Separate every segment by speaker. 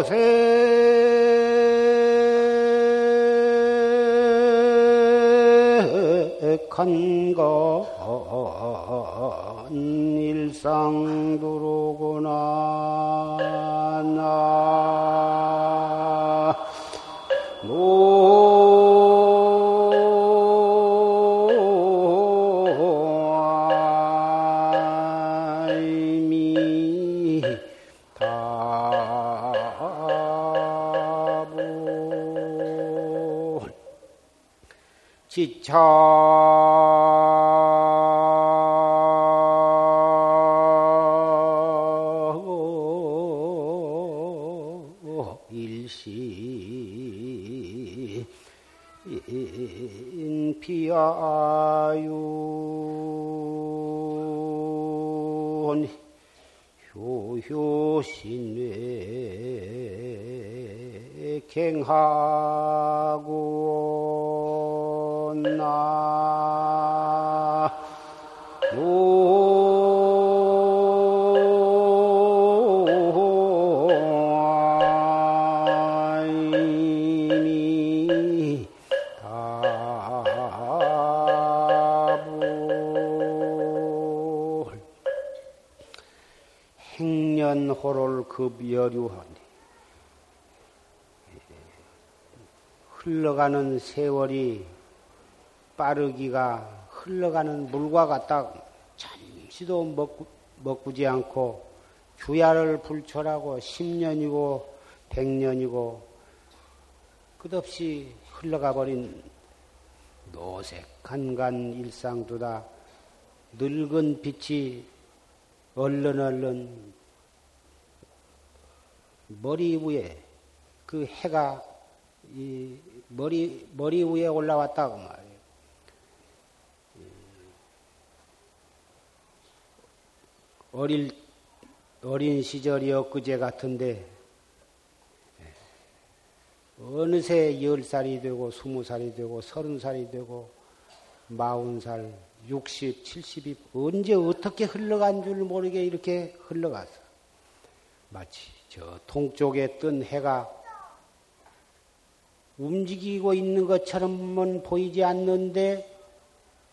Speaker 1: 노색한건 일상도로구나 지차 세월이 빠르기가 흘러가는 물과 같다 잠시도 먹, 먹구지 않고 주야를 불철하고 10년이고 100년이고 끝없이 흘러가 버린 노색한간 일상두다. 늙은 빛이 얼른 얼른 머리 위에 그 해가 이 머리 머리 위에 올라왔다고 말이에요. 어릴 어린 시절이 엊그제 같은데. 어느새 열 살이 되고 스무 살이 되고 서른 살이 되고 마흔 살, 육십, 칠십이 언제 어떻게 흘러간 줄 모르게 이렇게 흘러가서 마치 저 동쪽에 뜬 해가 움직이고 있는 것처럼은 보이지 않는데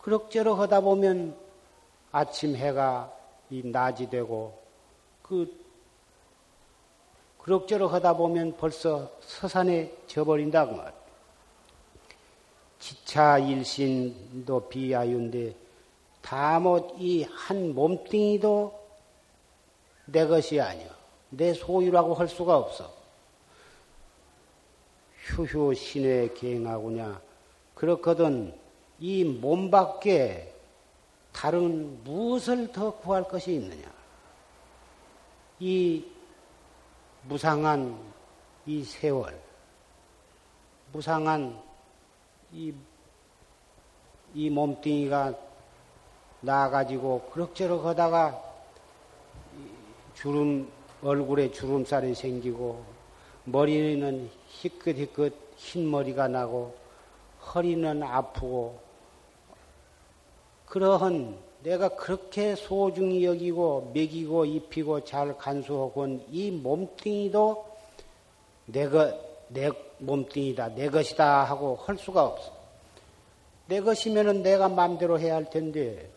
Speaker 1: 그럭저럭 하다 보면 아침 해가 이 낮이 되고 그 그럭저럭 하다 보면 벌써 서산에 져버린다고 말. 지차 일신도 비하윤데 다못 이 한 몸뚱이도 내 것이 아니여 내 소유라고 할 수가 없어. 휴휴 신의 계행하구냐. 그렇거든 이 몸 밖에 다른 무엇을 더 구할 것이 있느냐. 이 무상한 이 세월, 무상한 이, 이 몸뚱이가 나가지고 그럭저럭 하다가 주름, 얼굴에 주름살이 생기고 머리는 희끗희끗 흰 머리가 나고 허리는 아프고 그러한 내가 그렇게 소중히 여기고 먹이고 입히고 잘 간수하고 이 몸뚱이도 내가 내 몸뚱이다 내 것이다 하고 할 수가 없어. 내 것이면은 내가 마음대로 해야 할 텐데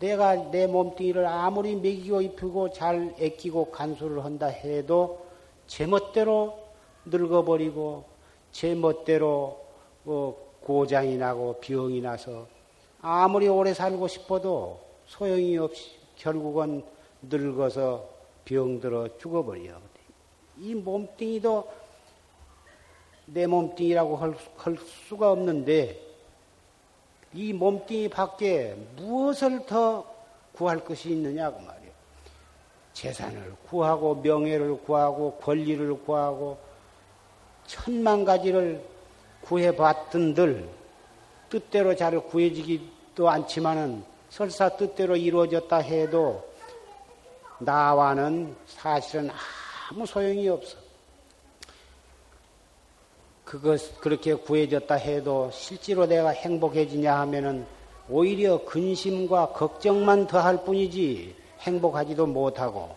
Speaker 1: 내가 내 몸뚱이를 아무리 먹이고 입히고 잘 애끼고 간수를 한다 해도 제멋대로 늙어버리고 제 멋대로 어, 고장이 나고 병이 나서 아무리 오래 살고 싶어도 소용이 없이 결국은 늙어서 병들어 죽어버려. 이 몸뚱이도 내 몸뚱이라고 할, 할 수가 없는데 이 몸뚱이 밖에 무엇을 더 구할 것이 있느냐고 말이요. 재산을 구하고 명예를 구하고 권리를 구하고 천만 가지를 구해봤던들 뜻대로 잘 구해지기도 않지만은 설사 뜻대로 이루어졌다 해도 나와는 사실은 아무 소용이 없어. 그것 그렇게 구해졌다 해도 실제로 내가 행복해지냐 하면은 오히려 근심과 걱정만 더할 뿐이지 행복하지도 못하고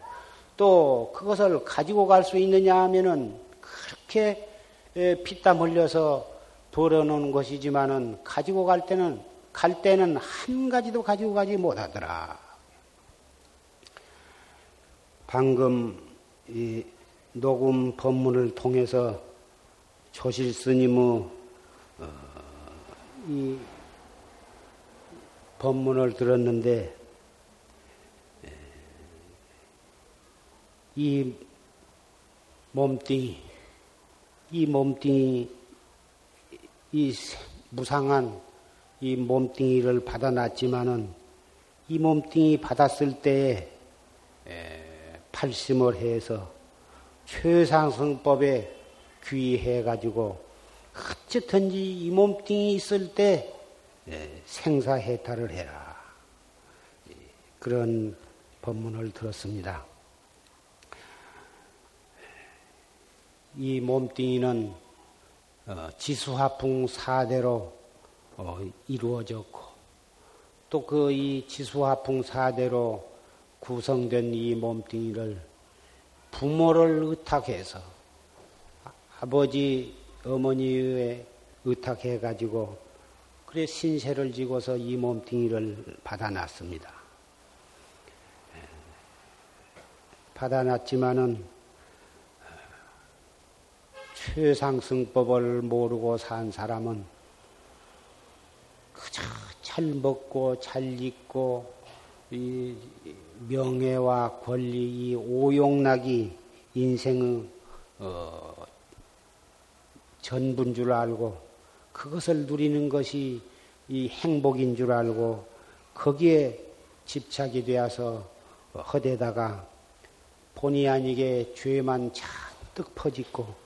Speaker 1: 또 그것을 가지고 갈 수 있느냐 하면은 그렇게 피땀 흘려서 돌아놓은 것이지만은 가지고 갈 때는 갈 때는 한 가지도 가지고 가지 못하더라. 방금 이 녹음 법문을 통해서 조실 스님의 어, 이 법문을 들었는데 이 몸뚱이, 이 몸뚱이, 이 무상한 이 몸뚱이를 받아놨지만은 이 몸뚱이 받았을 때에 팔심을 해서 최상승법에 귀해가지고 어쨌든지 이 몸뚱이 있을 때 생사해탈을 해라. 그런 법문을 들었습니다. 이 몸뚱이는 어, 지수화풍 사대로 어, 이루어졌고 또 그 이 지수화풍 사대로 구성된 이 몸뚱이를 부모를 의탁해서 아버지 어머니에 의탁해 가지고 그래 신세를 지고서 이 몸뚱이를 받아놨습니다. 받아놨지만은 최상승법을 모르고 산 사람은 그저 잘 먹고 잘 입고 이 명예와 권리 이 오용락이 인생의 어, 전부인 줄 알고 그것을 누리는 것이 이 행복인 줄 알고 거기에 집착이 되어서 허대다가 본의 아니게 죄만 잔뜩 퍼짓고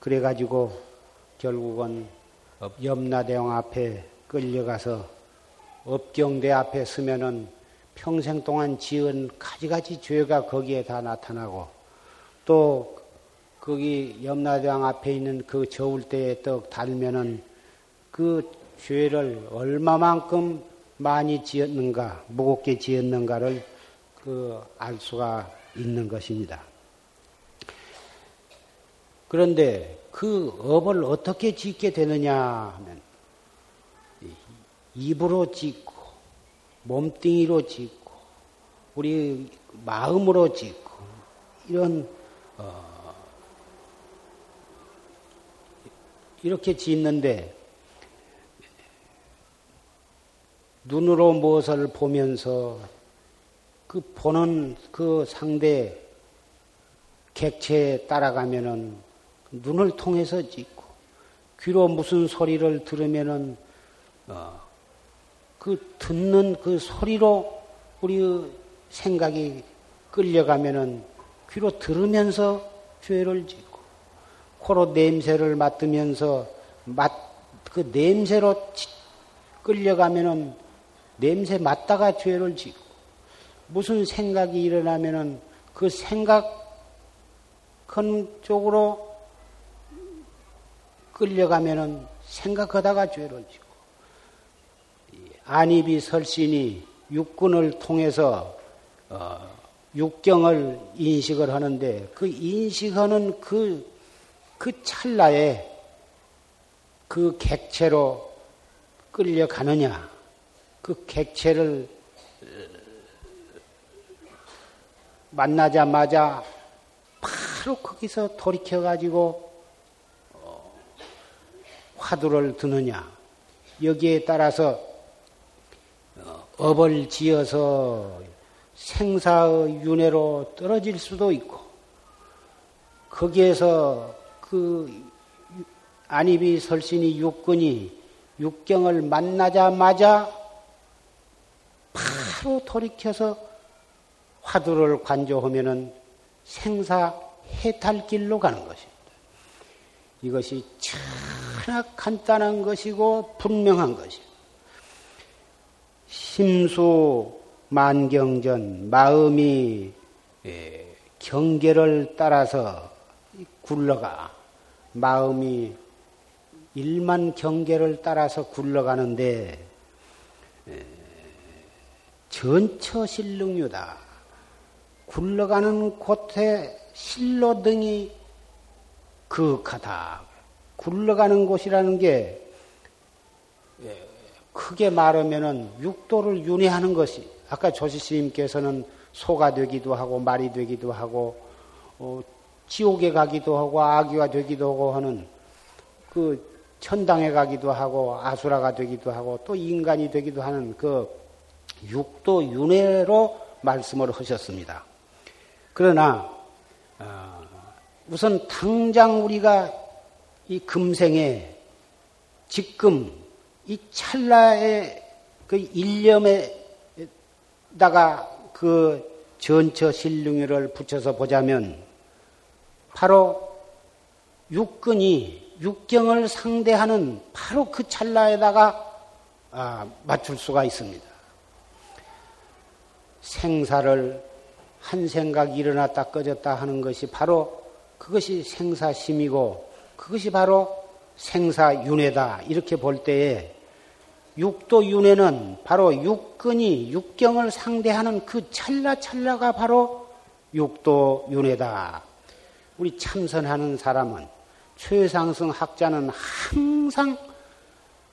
Speaker 1: 그래가지고 결국은 염라대왕 앞에 끌려가서 업경대 앞에 서면은 평생 동안 지은 가지가지 죄가 거기에 다 나타나고 또 거기 염라대왕 앞에 있는 그 저울 때에 떡 달면은 그 죄를 얼마만큼 많이 지었는가, 무겁게 지었는가를 그 알 수가 있는 것입니다. 그런데 그 업을 어떻게 짓게 되느냐 하면 입으로 짓고 몸뚱이로 짓고 우리 마음으로 짓고 이런 어 이렇게 짓는데 눈으로 무엇을 보면서 그 보는 그 상대 객체에 따라가면은 눈을 통해서 찍고 귀로 무슨 소리를 들으면은 어, 그 듣는 그 소리로 우리 생각이 끌려가면은 귀로 들으면서 죄를 짓고 코로 냄새를 맡으면서 맛 그 냄새로 끌려가면은 냄새 맡다가 죄를 짓고 무슨 생각이 일어나면은 그 생각 큰 쪽으로 끌려가면은 생각하다가 죄를 지고 안입이 설신이 육군을 통해서 어, 육경을 인식을 하는데 그 인식하는 그, 그 찰나에 그 객체로 끌려가느냐, 그 객체를 만나자마자 바로 거기서 돌이켜가지고 화두를 드느냐 여기에 따라서 어, 업을 지어서 생사의 윤회로 떨어질 수도 있고 거기에서 그 안입이 설신이 육근이 육경을 만나자마자 바로 돌이켜서 화두를 관조하면은 생사 해탈길로 가는 것입니다. 이것이 천하 간단한 것이고 분명한 것이. 심수 만경전 마음이 예, 경계를 따라서 굴러가 마음이 일만 경계를 따라서 굴러가는데 전처실능유다. 굴러가는 곳에 실로 등이 그윽하다. 굴러가는 곳이라는 게 예, 크게 말하면은 육도를 윤회하는 것이 아까 조시스님께서는 소가 되기도 하고 말이 되기도 하고 어, 지옥에 가기도 하고 아기가 되기도 하고 하는 그 천당에 가기도 하고 아수라가 되기도 하고 또 인간이 되기도 하는 그 육도 윤회로 말씀을 하셨습니다. 그러나 어, 우선 당장 우리가 이 금생에 지금 이 찰나의 그 일념에다가 그 전처 실능회를 붙여서 보자면 바로 육근이 육경을 상대하는 바로 그 찰나에다가 아, 맞출 수가 있습니다. 생사를 한 생각 일어났다 꺼졌다 하는 것이 바로 그것이 생사심이고 그것이 바로 생사윤회다 이렇게 볼 때에 육도윤회는 바로 육근이 육경을 상대하는 그 찰나찰나가 바로 육도윤회다. 우리 참선하는 사람은 최상승 학자는 항상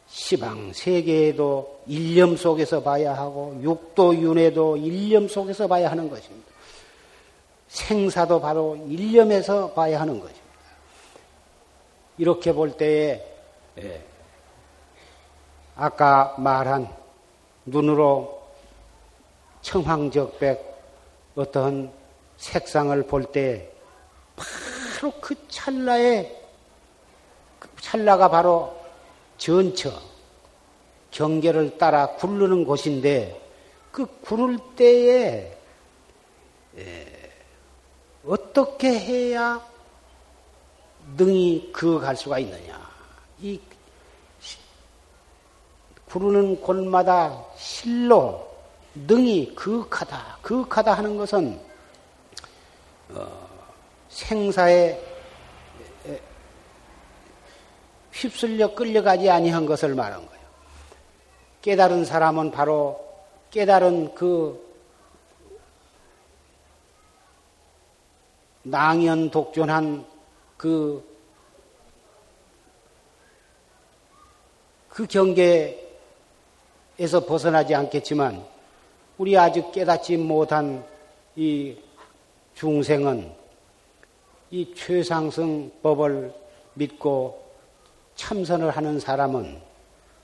Speaker 1: 시방 세계에도 일념 속에서 봐야 하고 육도윤회도 일념 속에서 봐야 하는 것입니다. 생사도 바로 일념에서 봐야 하는 것입니다. 이렇게 볼 때에 예, 아까 말한 눈으로 청황적백 어떤 색상을 볼때 바로 그 찰나에 그 찰나가 바로 전처 경계를 따라 굴르는 곳인데 그 구를 때에 어떻게 해야 능이 그갈 수가 있느냐? 이 구르는 곳마다 실로 능이 그윽하다, 그윽하다 하는 것은 어, 생사에 휩쓸려 끌려가지 아니한 것을 말한 거예요. 깨달은 사람은 바로 깨달은 그 낭연 독존한 그, 그 경계에서 벗어나지 않겠지만, 우리 아직 깨닫지 못한 이 중생은 이 최상승 법을 믿고 참선을 하는 사람은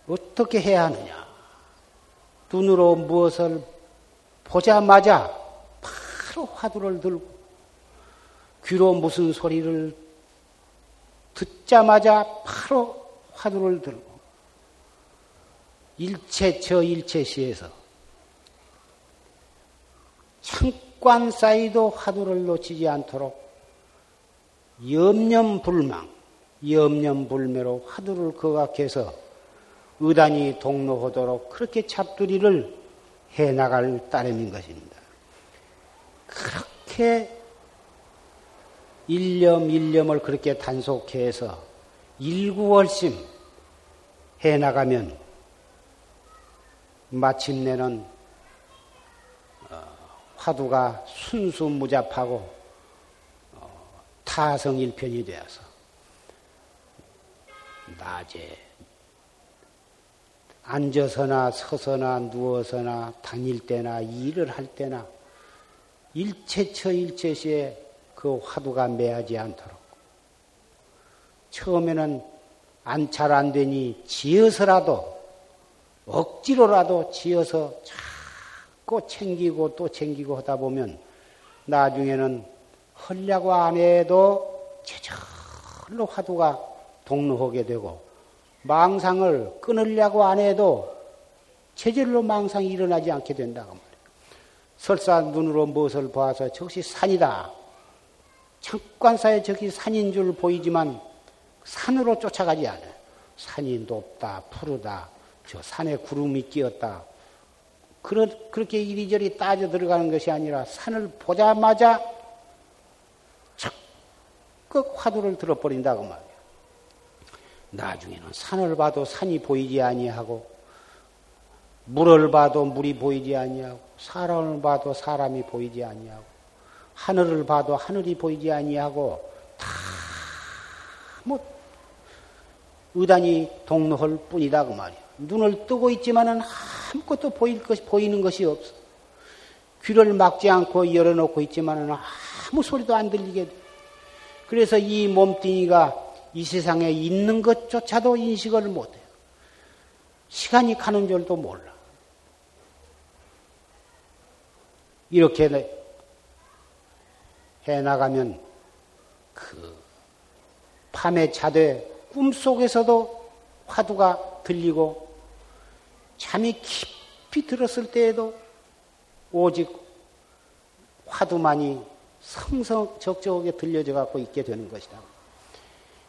Speaker 1: 어떻게 해야 하느냐? 눈으로 무엇을 보자마자 바로 화두를 들고 귀로 무슨 소리를 듣자마자 바로 화두를 들고 일체 저 일체시에서 창관 사이도 화두를 놓치지 않도록 염념불망, 염념불매로 화두를 거각해서 의단이 동로하도록 그렇게 잡두리를 해나갈 따름인 것입니다. 그렇게 일념 일념을 그렇게 단속해서 일구월심 해나가면 마침내는 어, 화두가 순수무잡하고 어, 타성일편이 되어서 낮에 앉아서나 서서나 누워서나 다닐 때나 일을 할 때나 일체처 일체시에 그 화두가 매하지 않도록 처음에는 안 잘 안 되니 지어서라도 억지로라도 지어서 자꾸 챙기고 또 챙기고 하다 보면 나중에는 헐려고 안 해도 제절로 화두가 동로하게 되고 망상을 끊으려고 안 해도 제절로 망상이 일어나지 않게 된다고 말이에요. 설사 눈으로 무엇을 봐서 적시 산이다. 창관사에 저기 산인 줄 보이지만 산으로 쫓아가지 않아요. 산이 높다, 푸르다, 저 산에 구름이 끼었다. 그렇, 그렇게 이리저리 따져 들어가는 것이 아니라 산을 보자마자 적극 화두를 들어버린다고 말이에요. 나중에는 산을 봐도 산이 보이지 아니하고 물을 봐도 물이 보이지 아니하고 사람을 봐도 사람이 보이지 아니하고 하늘을 봐도 하늘이 보이지 아니하고 다뭐 의단이 동로할 뿐이다 그 말이야. 눈을 뜨고 있지만은 아무것도 보일 것 보이는 것이 없어. 귀를 막지 않고 열어놓고 있지만은 아무 소리도 안 들리게 돼. 그래서 이 몸뚱이가 이 세상에 있는 것조차도 인식을 못해요. 시간이 가는 줄도 몰라. 이렇게 해 나가면 그 밤에 자되 꿈속에서도 화두가 들리고 잠이 깊이 들었을 때에도 오직 화두만이 성성적적하게 들려져 갖고 있게 되는 것이다.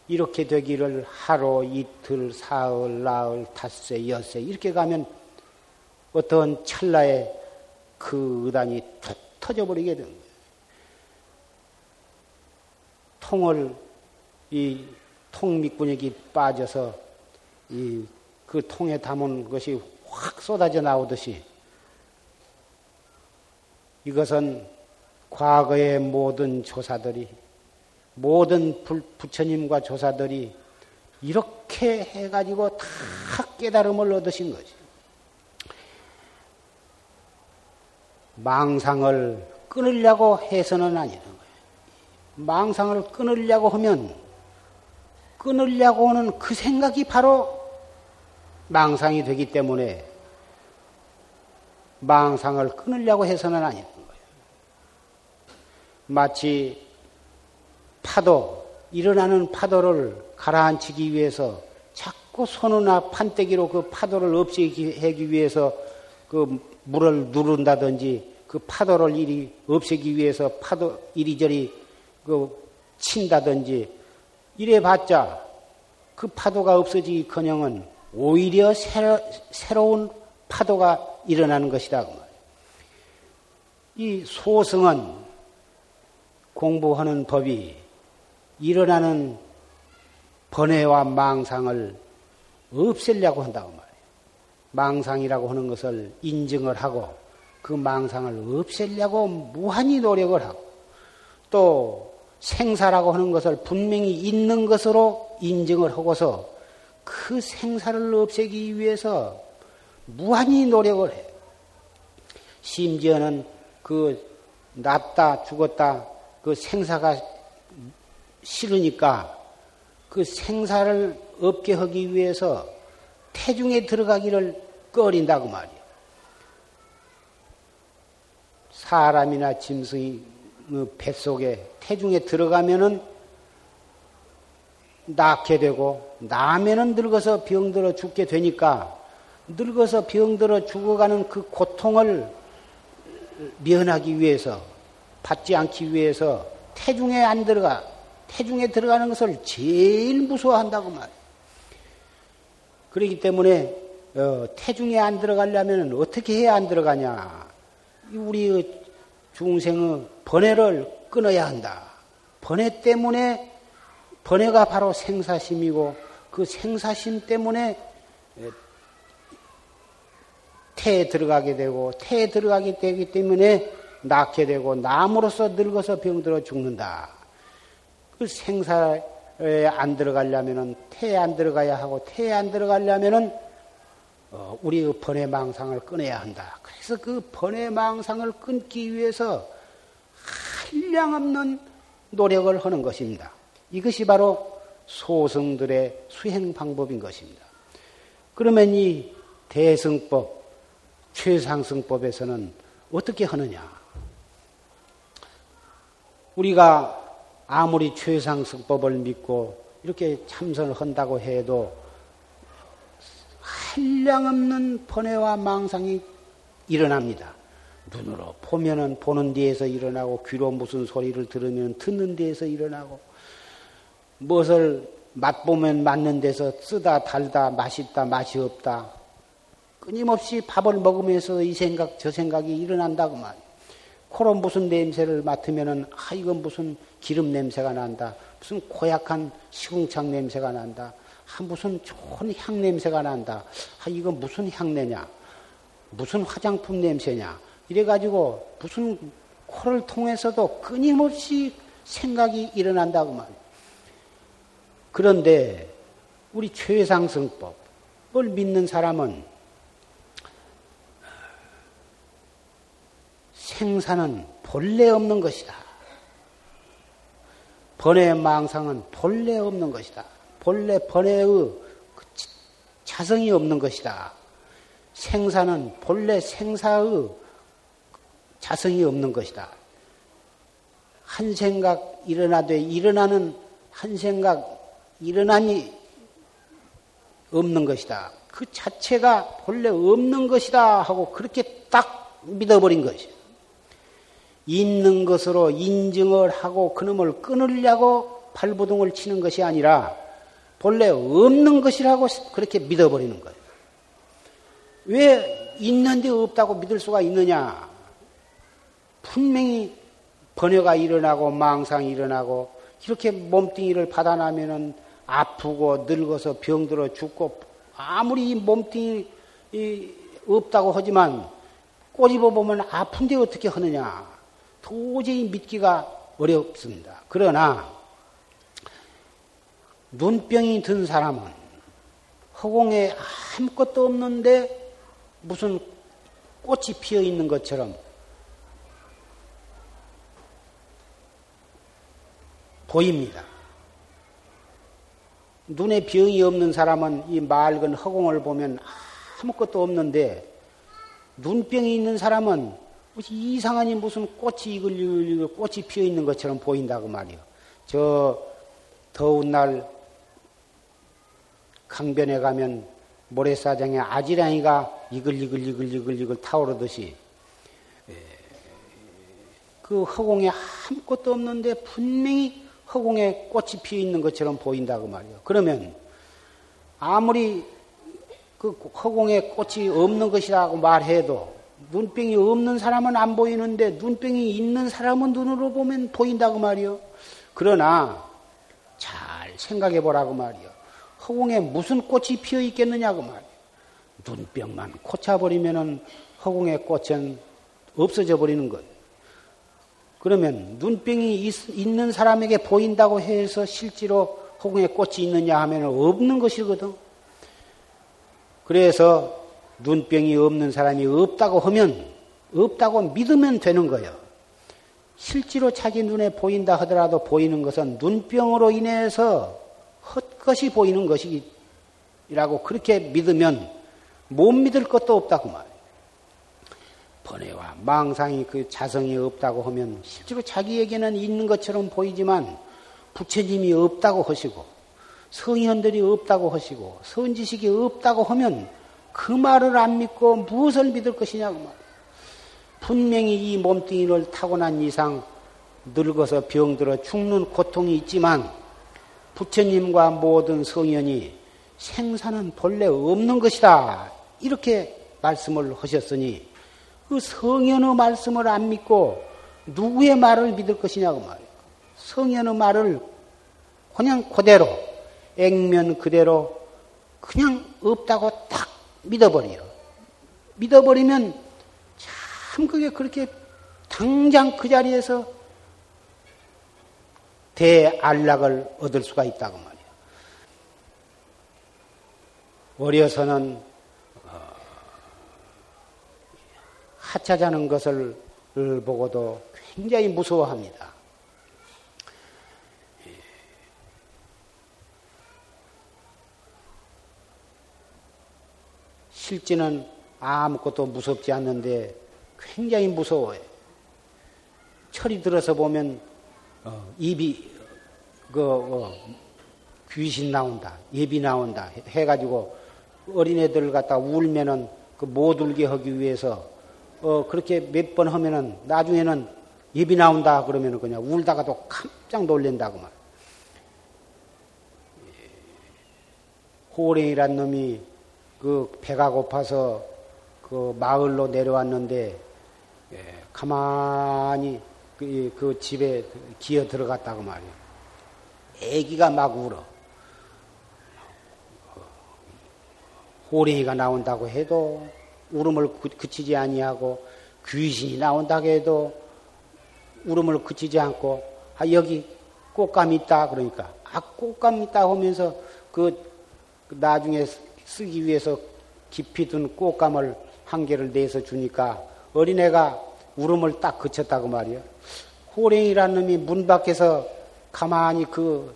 Speaker 1: 이렇게 되기를 하루, 이틀, 사흘, 나흘, 닷새, 엿새 이렇게 가면 어떤 찰나에 그 의단이 툭 터져버리게 되는 거예요. 통을 이 통밑구녕이 빠져서 이 그 통에 담은 것이 확 쏟아져 나오듯이 이것은 과거의 모든 조사들이 모든 부처님과 조사들이 이렇게 해가지고 다 깨달음을 얻으신 거지. 망상을 끊으려고 해서는 거예요. 망상을 끊으려고 하면 끊으려고 하는 그 생각이 바로 망상이 되기 때문에 망상을 끊으려고 해서는 아니는 거예요. 마치 파도, 일어나는 파도를 가라앉히기 위해서 자꾸 손이나 판때기로 그 파도를 없애기 위해서 그 물을 누른다든지 그 파도를 이리 없애기 위해서 파도 이리저리 그 친다든지 이래 봤자 그 파도가 없어지기 커녕은 오히려 새로, 새로운 파도가 일어나는 것이다. 그이 소승은 공부하는 법이 일어나는 번뇌와 망상을 없애려고 한다고 말이에요. 망상이라고 하는 것을 인증을 하고 그 망상을 없애려고 무한히 노력을 하고 또 생사라고 하는 것을 분명히 있는 것으로 인증을 하고서 그 생사를 없애기 위해서 무한히 노력을 해. 심지어는 그 낫다 죽었다 그 생사가 싫으니까 그 생사를 없게 하기 위해서 태중에 들어가기를 꺼린다고 말이야. 사람이나 짐승이 그 뱃속에 태중에 들어가면은 낳게 되고 나면은 늙어서 병들어 죽게 되니까 늙어서 병들어 죽어가는 그 고통을 면하기 위해서 받지 않기 위해서 태중에 안 들어가 태중에 들어가는 것을 제일 무서워한다고 말이야. 그렇기 때문에 어, 태중에 안 들어가려면 어떻게 해야 안 들어가냐? 우리 중생의 번뇌를 끊어야 한다. 번뇌 때문에 번뇌가 바로 생사심이고 그 생사심 때문에 태에 들어가게 되고 태에 들어가게 되기 때문에 낳게 되고 남으로서 늙어서 병들어 죽는다. 그 생사에 안 들어가려면은 태에 안 들어가야 하고 태에 안 들어가려면은 어, 우리 의 번외 망상을 끊어야 한다. 그래서 그 번외 망상을 끊기 위해서 한량없는 노력을 하는 것입니다. 이것이 바로 소승들의 수행 방법인 것입니다. 그러면 이 대승법, 최상승법에서는 어떻게 하느냐? 우리가 아무리 최상승법을 믿고 이렇게 참선을 한다고 해도 한량없는 번뇌와 망상이 일어납니다. 눈으로 보면은 보는 데에서 일어나고 귀로 무슨 소리를 들으면 듣는 데에서 일어나고 무엇을 맛보면 맞는 데서 쓰다 달다 맛있다 맛이 없다 끊임없이 밥을 먹으면서 이 생각 저 생각이 일어난다고 말. 코로 무슨 냄새를 맡으면은 아 이건 무슨 기름 냄새가 난다. 무슨 고약한 시궁창 냄새가 난다. 아 무슨 좋은 향 냄새가 난다. 아 이건 무슨 향내냐. 무슨 화장품 냄새냐. 이래가지고 무슨 코를 통해서도 끊임없이 생각이 일어난다고 말이에요. 그런데 우리 최상승법을 믿는 사람은 생사는 본래 없는 것이다. 번외 망상은 본래 없는 것이다. 본래 번외의 그 자성이 없는 것이다. 생사는 본래 생사의 자성이 없는 것이다. 한 생각 일어나되 일어나는 한 생각 일어나니 없는 것이다. 그 자체가 본래 없는 것이다 하고 그렇게 딱 믿어버린 것이요. 있는 것으로 인증을 하고 그놈을 끊으려고 발부둥을 치는 것이 아니라 본래 없는 것이라고 그렇게 믿어버리는 거예요. 왜 있는데 없다고 믿을 수가 있느냐? 분명히 번뇌가 일어나고 망상이 일어나고 이렇게 몸뚱이를 받아나면은 아프고 늙어서 병들어 죽고 아무리 몸뚱이 없다고 하지만 꼬집어 보면 아픈데 어떻게 하느냐. 도저히 믿기가 어렵습니다. 그러나 눈병이 든 사람은 허공에 아무것도 없는데 무슨 꽃이 피어 있는 것처럼 보입니다. 눈에 병이 없는 사람은 이 맑은 허공을 보면 아무것도 없는데 눈병이 있는 사람은 이상하니 무슨 꽃이 이글이글 꽃이 피어 있는 것처럼 보인다고 말이요. 저 더운 날 강변에 가면 모래사장에 아지랑이가 이글이글 이글 이글 이글 타오르듯이 그 허공에 아무것도 없는데 분명히 허공에 꽃이 피어 있는 것처럼 보인다고 말이요. 그러면 아무리 그 허공에 꽃이 없는 것이라고 말해도 눈병이 없는 사람은 안 보이는데 눈병이 있는 사람은 눈으로 보면 보인다고 말이요. 그러나 잘 생각해 보라고 말이요. 허공에 무슨 꽃이 피어 있겠느냐고 말이요. 눈병만 꽂혀버리면은 허공의 꽃은 없어져 버리는 것. 그러면 눈병이 있, 는 사람에게 보인다고 해서 실제로 허공에 꽃이 있느냐 하면 없는 것이거든. 그래서 눈병이 없는 사람이 없다고 하면 없다고 믿으면 되는 거예요. 실제로 자기 눈에 보인다 하더라도 보이는 것은 눈병으로 인해서 헛것이 보이는 것이라고 그렇게 믿으면 못 믿을 것도 없다고 말이에요. 번뇌와 망상이 그 자성이 없다고 하면 실제로 자기에게는 있는 것처럼 보이지만 부처님이 없다고 하시고 성현들이 없다고 하시고 선지식이 없다고 하면 그 말을 안 믿고 무엇을 믿을 것이냐고 말. 분명히 이 몸뚱이를 타고난 이상 늙어서 병들어 죽는 고통이 있지만 부처님과 모든 성현이 생사는 본래 없는 것이다. 이렇게 말씀을 하셨으니 그 성현의 말씀을 안 믿고 누구의 말을 믿을 것이냐고 말이에요. 성현의 말을 그냥 그대로 액면 그대로 그냥 없다고 딱 믿어버려. 믿어버리면 참 그게 그렇게 당장 그 자리에서 대안락을 얻을 수가 있다고 말이에요. 어려서는 하차자는 것을 보고도 굉장히 무서워합니다. 실제는 아무것도 무섭지 않는데 굉장히 무서워요. 철이 들어서 보면 어, 입이 그 어, 귀신 나온다, 예비 나온다. 해가지고 어린애들 갖다 울면은 그 못 울게 하기 위해서 어, 그렇게 몇 번 하면은 나중에는 입이 나온다 그러면은 그냥 울다가도 깜짝 놀랜다고 말. 호랭이란 놈이 그 배가 고파서 그 마을로 내려왔는데 예, 가만히 그, 그 집에 기어 들어갔다고 말이에요. 애기가 막 울어. 호랭이가 나온다고 해도 울음을 그치지 아니하고 귀신이 나온다 해도 울음을 그치지 않고 아 여기 꽃감 있다 그러니까 아 꽃감 있다 하면서 그 나중에 쓰기 위해서 깊이 둔 꽃감을 한 개를 내서 주니까 어린애가 울음을 딱 그쳤다고 말이요. 호랭이란 놈이 문 밖에서 가만히 그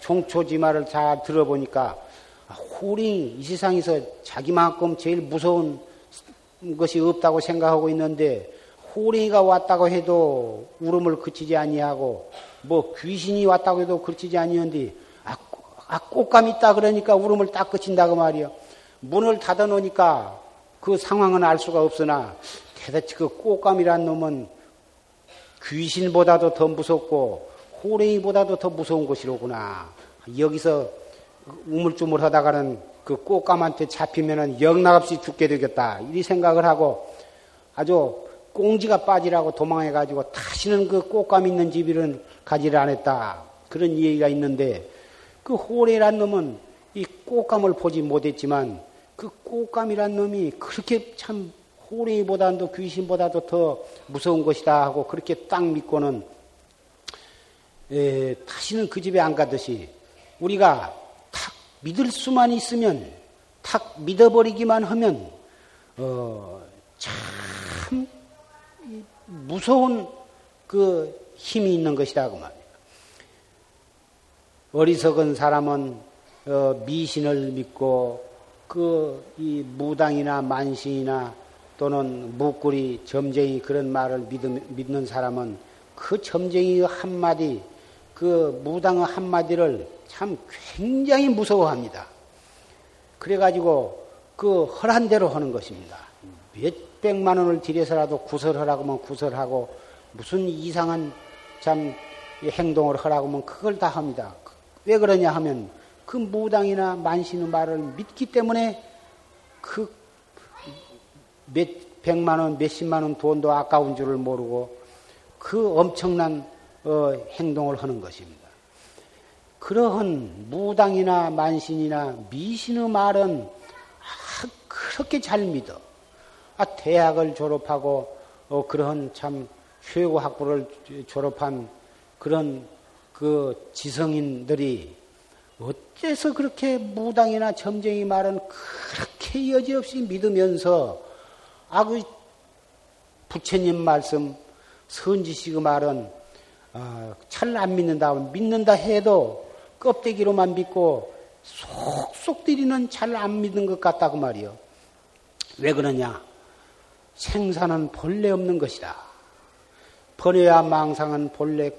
Speaker 1: 종초지 말을 잘 들어보니까 아, 호랭이 이 세상에서 자기만큼 제일 무서운 것이 없다고 생각하고 있는데 호랭이가 왔다고 해도 울음을 그치지 아니하고 뭐 귀신이 왔다고 해도 그치지 아니한데 아, 아 꽃감 있다 그러니까 울음을 딱 그친다고 말이요. 문을 닫아 놓으니까 그 상황은 알 수가 없으나 대대치 그 꽃감이란 놈은 귀신보다도 더 무섭고 호랭이보다도 더 무서운 것이로구나. 여기서 우물쭈물 하다가는 그 꽃감한테 잡히면은 영락없이 죽게 되겠다. 이 생각을 하고 아주 꽁지가 빠지라고 도망해가지고 다시는 그 꽃감 있는 집이는 가지를 안 했다. 그런 얘기가 있는데 그 호래란 놈은 이 꽃감을 보지 못했지만 그 꽃감이란 놈이 그렇게 참 호래보다도 귀신보다도 더 무서운 것이다 하고 그렇게 딱 믿고는 에, 다시는 그 집에 안 가듯이 우리가 탁 믿을 수만 있으면 탁 믿어버리기만 하면 어, 참 무서운 그 힘이 있는 것이다 그 말이에요. 어리석은 사람은 어, 미신을 믿고 그 이 무당이나 만신이나 또는 무꾸리 점쟁이 그런 말을 믿는 사람은 그 점쟁이 한마디 그 무당 한마디를 참 굉장히 무서워합니다. 그래가지고 그 허란 대로 하는 것입니다. 몇 백만 원을 들여서라도 구설하라고 하면 구설하고 무슨 이상한 참 행동을 하라고 하면 그걸 다 합니다. 왜 그러냐 하면 그 무당이나 만신의 말을 믿기 때문에 그 몇 백만 원, 몇십만 원 돈도 아까운 줄을 모르고 그 엄청난 어, 행동을 하는 것입니다. 그러한 무당이나 만신이나 미신의 말은 아, 그렇게 잘 믿어. 아, 대학을 졸업하고 어, 그러한 참 최고 학부를 졸업한 그런 그 지성인들이 어째서 그렇게 무당이나 점쟁이 말은 그렇게 여지없이 믿으면서 아그 부처님 말씀 선지식의 말은 어, 잘안 믿는다 믿는다 해도 껍데기로만 믿고 속속 들이는 잘 안 믿는 것 같다고 말이요. 왜 그러냐? 생사는 본래 없는 것이다. 번외와 망상은 본래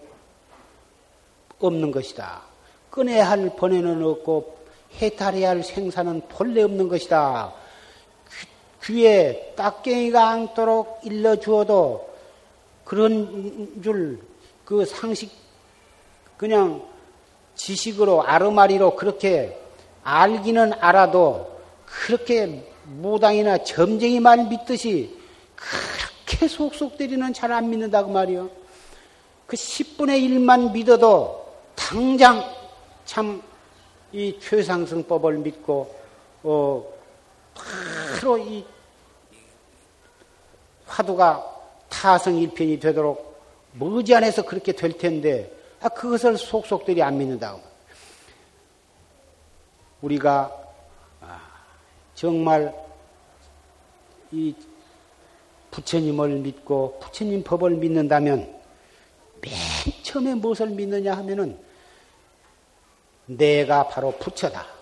Speaker 1: 없는 것이다. 끊어야 할 번외는 없고 해탈해야 할 생사는 본래 없는 것이다. 귀에 딱갱이가 않도록 일러주어도 그런 줄 그 상식 그냥 지식으로 아르마리로 그렇게 알기는 알아도 그렇게 무당이나 점쟁이 말 믿듯이 그렇게 속속 때리는 잘 안 믿는다고 말이요. 그 10분의 1만 믿어도 당장 참 이 최상승법을 믿고 어 바로 이 화두가 타성 일편이 되도록 머지않아서 그렇게 될 텐데 아 그것을 속속들이 안 믿는다고. 우리가 아, 정말 이 부처님을 믿고 부처님 법을 믿는다면 맨 처음에 무엇을 믿느냐 하면은 내가 바로 부처다.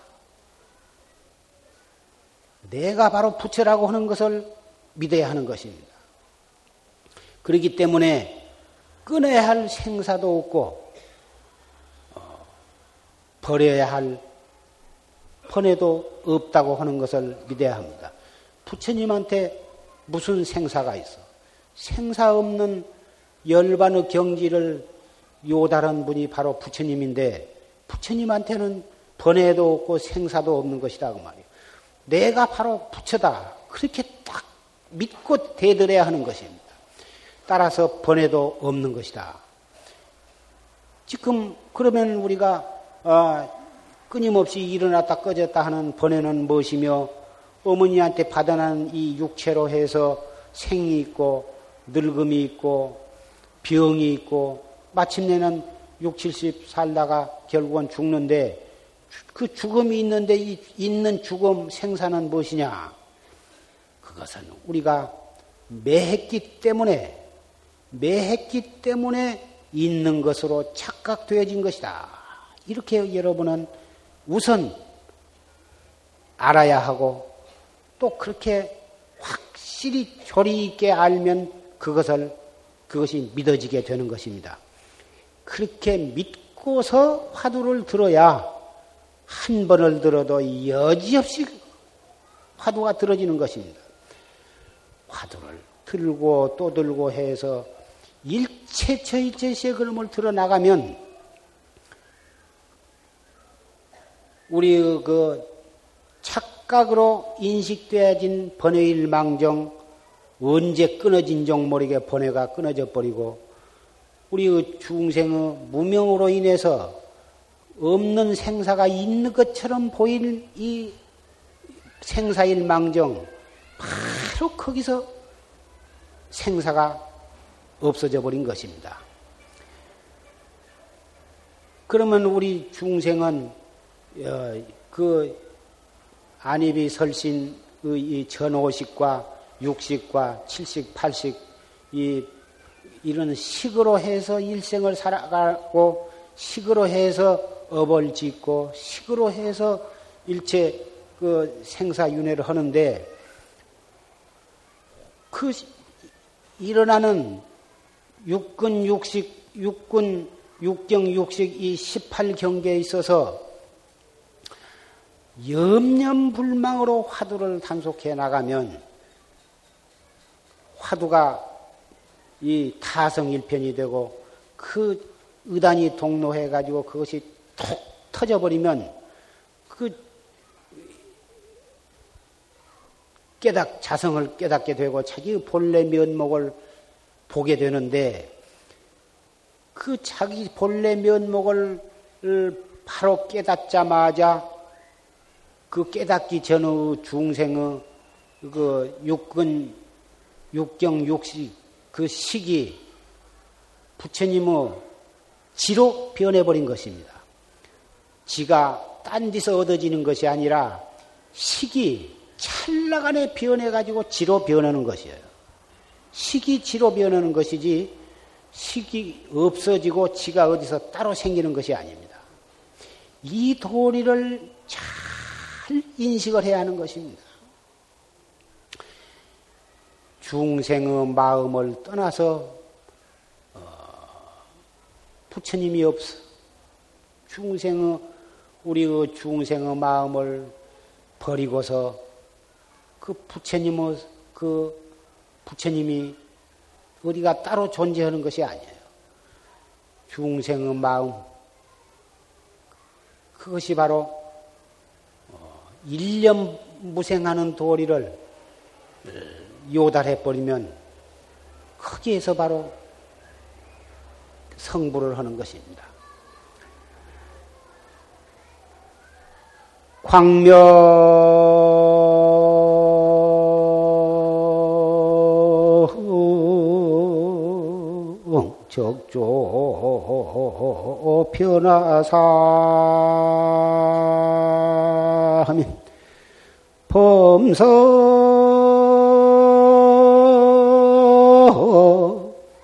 Speaker 1: 내가 바로 부처라고 하는 것을 믿어야 하는 것입니다. 그렇기 때문에 끊어야 할 생사도 없고 어, 버려야 할 번에도 없다고 하는 것을 믿어야 합니다. 부처님한테 무슨 생사가 있어? 생사 없는 열반의 경지를 요달한 분이 바로 부처님인데 부처님한테는 번외도 없고 생사도 없는 것이다 그 말이에요. 내가 바로 부처다. 그렇게 딱 믿고 대들어야 하는 것입니다. 따라서 번외도 없는 것이다. 지금 그러면 우리가 어, 끊임없이 일어났다 꺼졌다 하는 번외는 무엇이며 어머니한테 받아난 이 육체로 해서 생이 있고 늙음이 있고 병이 있고 마침내는 6, 70 살다가 결국은 죽는데 그 죽음이 있는데 이 있는 죽음 생사는 무엇이냐? 그것은 우리가 매했기 때문에 매했기 때문에 있는 것으로 착각되어진 것이다. 이렇게 여러분은 우선 알아야 하고 또 그렇게 확실히 조리 있게 알면 그것을 그것이 믿어지게 되는 것입니다. 그렇게 믿고서 화두를 들어야 한 번을 들어도 여지없이 화두가 들어지는 것입니다. 화두를 들고 또 들고 해서 일체처 일체시의 그름을 들어 나가면 우리 그 착각으로 인식되어진 번외일 망정 언제 끊어진 종 모르게 번뇌가 끊어져 버리고 우리 그 중생의 무명으로 인해서 없는 생사가 있는 것처럼 보일 이 생사일 망정 바로 거기서 생사가 없어져 버린 것입니다. 그러면 우리 중생은 어, 그 안입이 설신의 이 전오식과 육식과 칠식, 팔식 이 이런 식으로 해서 일생을 살아가고 식으로 해서 업을 짓고 식으로 해서 일체 그 생사윤회를 하는데 그 일어나는 육근 육식, 육근 육경 육식 이 18경계에 있어서 염념불망으로 화두를 단속해 나가면 화두가 이 타성일편이 되고 그 의단이 동로해 가지고 그것이 톡 터져버리면 그 깨닫 자성을 깨닫게 되고 자기 본래 면목을 보게 되는데 그 자기 본래 면목을 바로 깨닫자마자 그 깨닫기 전의 중생의 그 육근 육경 육식 그 식이 부처님의 지로 변해버린 것입니다. 지가 딴 데서 얻어지는 것이 아니라 식이 찰나간에 변해가지고 지로 변하는 것이에요. 식이 지로 변하는 것이지 식이 없어지고 지가 어디서 따로 생기는 것이 아닙니다. 이 도리를 잘 인식을 해야 하는 것입니다. 중생의 마음을 떠나서 어, 부처님이 없어. 중생의 우리의 중생의 마음을 버리고서 그 부처님의 그 부처님이 어디가 따로 존재하는 것이 아니에요. 중생의 마음 그것이 바로 어, 일념 무생하는 도리를 요달해 버리면 거기에서 바로 성불을 하는 것입니다. 광명. 적조 변화사 하면 범서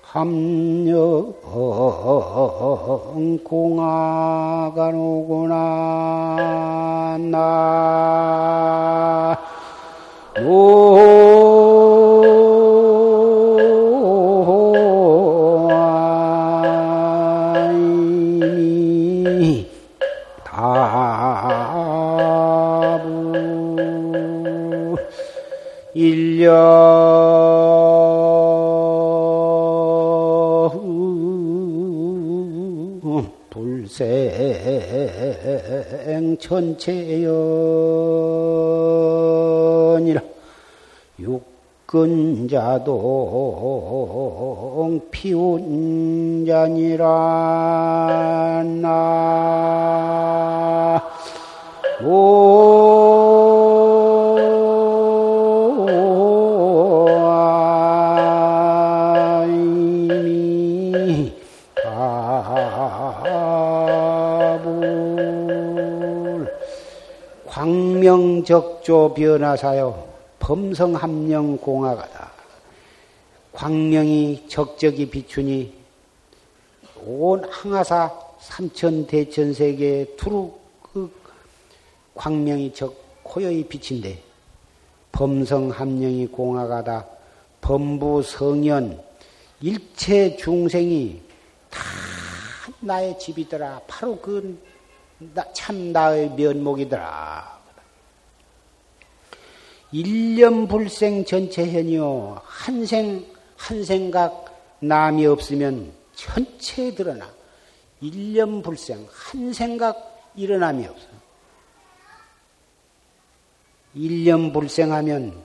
Speaker 1: 함령 공화가노구나 나 불생 천체연이라 육근자동 피운자니라 나 오. 광명적조 변화사요 범성함령 공화가다. 광명이 적적이 비추니 온 항하사 삼천 대천 세계 두루 그 광명이 적 고요히 비친데 범성함령이 공화가다. 범부 성현 일체 중생이 다 나의 집이더라. 바로 그 참 나의 면목이더라. 일념 불생 전체현이요. 한생, 한 생각 남이 없으면 전체에 드러나. 일념 불생, 한 생각 일어남이 없어. 일념 불생하면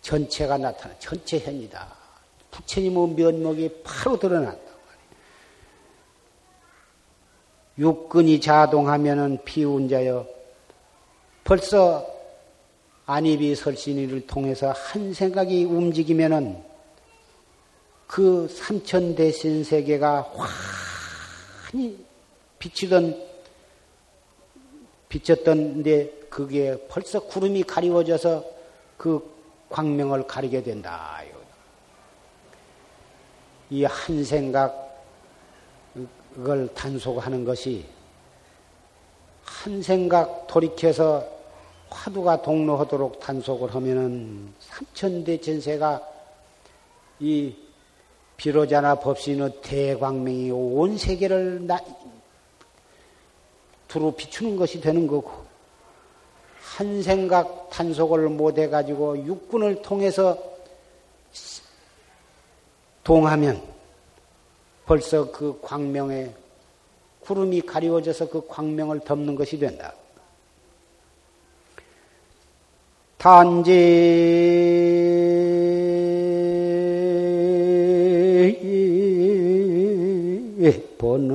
Speaker 1: 전체가 나타나, 전체현이다. 부처님의 면목이 바로 드러난다. 육근이 자동하면은 피운자여 벌써 안입이 설신이를 통해서 한 생각이 움직이면은 그 삼천 대신 세계가 환히 비치던 비쳤던데 그게 벌써 구름이 가리워져서 그 광명을 가리게 된다. 이 한 생각 그걸 단속하는 것이 한 생각 돌이켜서 화두가 동로하도록 단속을 하면은 삼천대 전세가 이 비로자나 법신의 대광명이 온 세계를 나, 두루 비추는 것이 되는 거고 한 생각 단속을 못 해 가지고 육군을 통해서 동하면 벌써 그 광명에 구름이 가리워져서 그 광명을 덮는 것이 된다. 단지. 번뇌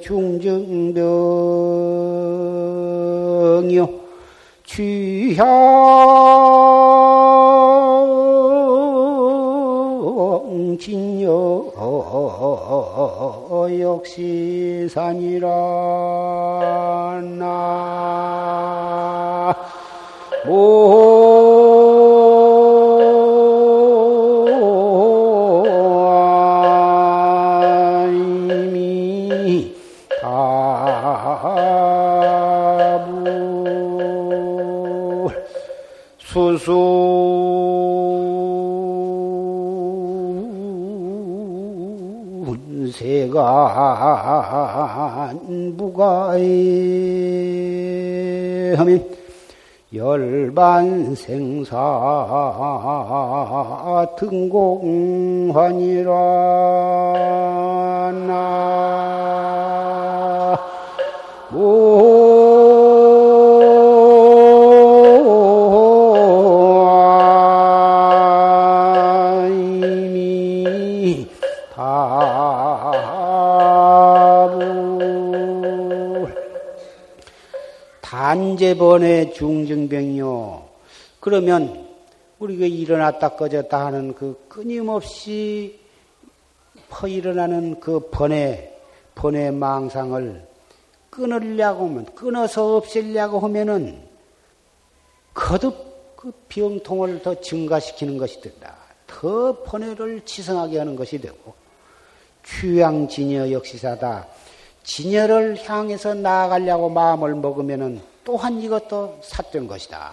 Speaker 1: 중증병요. 취향 역시 산이라 나 무가에 하면 열반 생사 등공환이라 나 번의 중증병이요. 그러면 우리가 일어났다 꺼졌다 하는 그 끊임없이 퍼 일어나는 그 번의 번의 망상을 끊으려고 하면 끊어서 없애려고 하면은 거듭 그 병통을 더 증가시키는 것이 된다. 더 번뇌를 지성하게 하는 것이 되고 취향 진여 역시사다. 진여를 향해서 나아가려고 마음을 먹으면은 또한 이것도 삿된 것이다.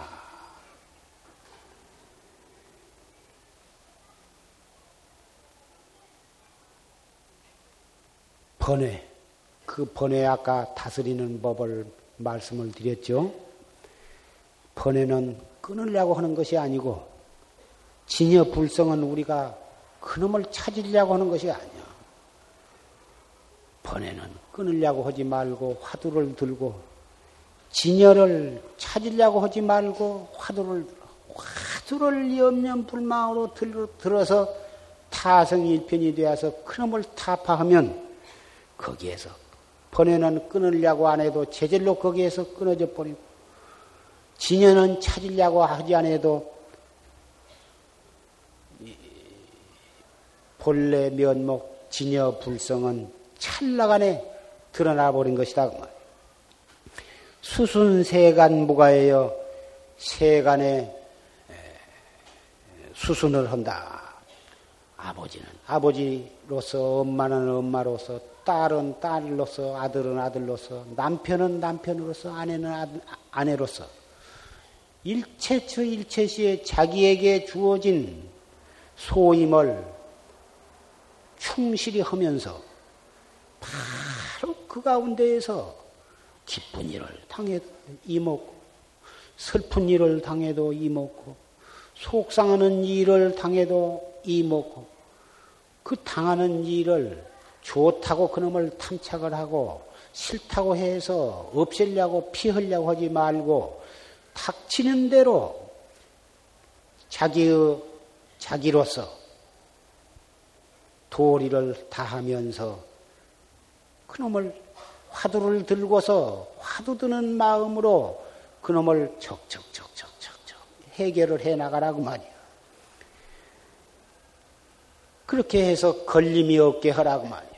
Speaker 1: 번뇌. 그 번뇌 아까 다스리는 법을 말씀을 드렸죠. 번뇌는 끊으려고 하는 것이 아니고 진여 불성은 우리가 그놈을 찾으려고 하는 것이 아니야. 번에는 끊으려고 하지 말고 화두를 들고 진열을 찾으려고 하지 말고 화두를 화두를 염려불망으로 들어서 타성일편이 되어서 그놈을 타파하면 거기에서 번에는 끊으려고 안 해도 제절로 거기에서 끊어져 버리고 진여는 찾으려고 하지 않아도 본래 면목 진여 불성은 찰나간에 드러나 버린 것이다. 그 수순세간 무가에요. 세간에 수순을 한다. 아버지는 아버지로서, 엄마는 엄마로서, 딸은 딸로서, 아들은 아들로서, 남편은 남편으로서, 아내는 아내로서, 일체처 일체시에 자기에게 주어진 소임을 충실히 하면서 바로 그 가운데에서 기쁜 일을 당해 이먹고 슬픈 일을 당해도 이먹고 속상하는 일을 당해도 이먹고 그 당하는 일을 좋다고 그놈을 탐착을 하고 싫다고 해서 없애려고 피하려고 하지 말고 닥치는 대로 자기의 자기로서 도리를 다하면서 그놈을 화두를 들고서 화두 드는 마음으로 그놈을 척척척척척척 해결을 해 나가라고 말이야. 그렇게 해서 걸림이 없게 하라고 말이야.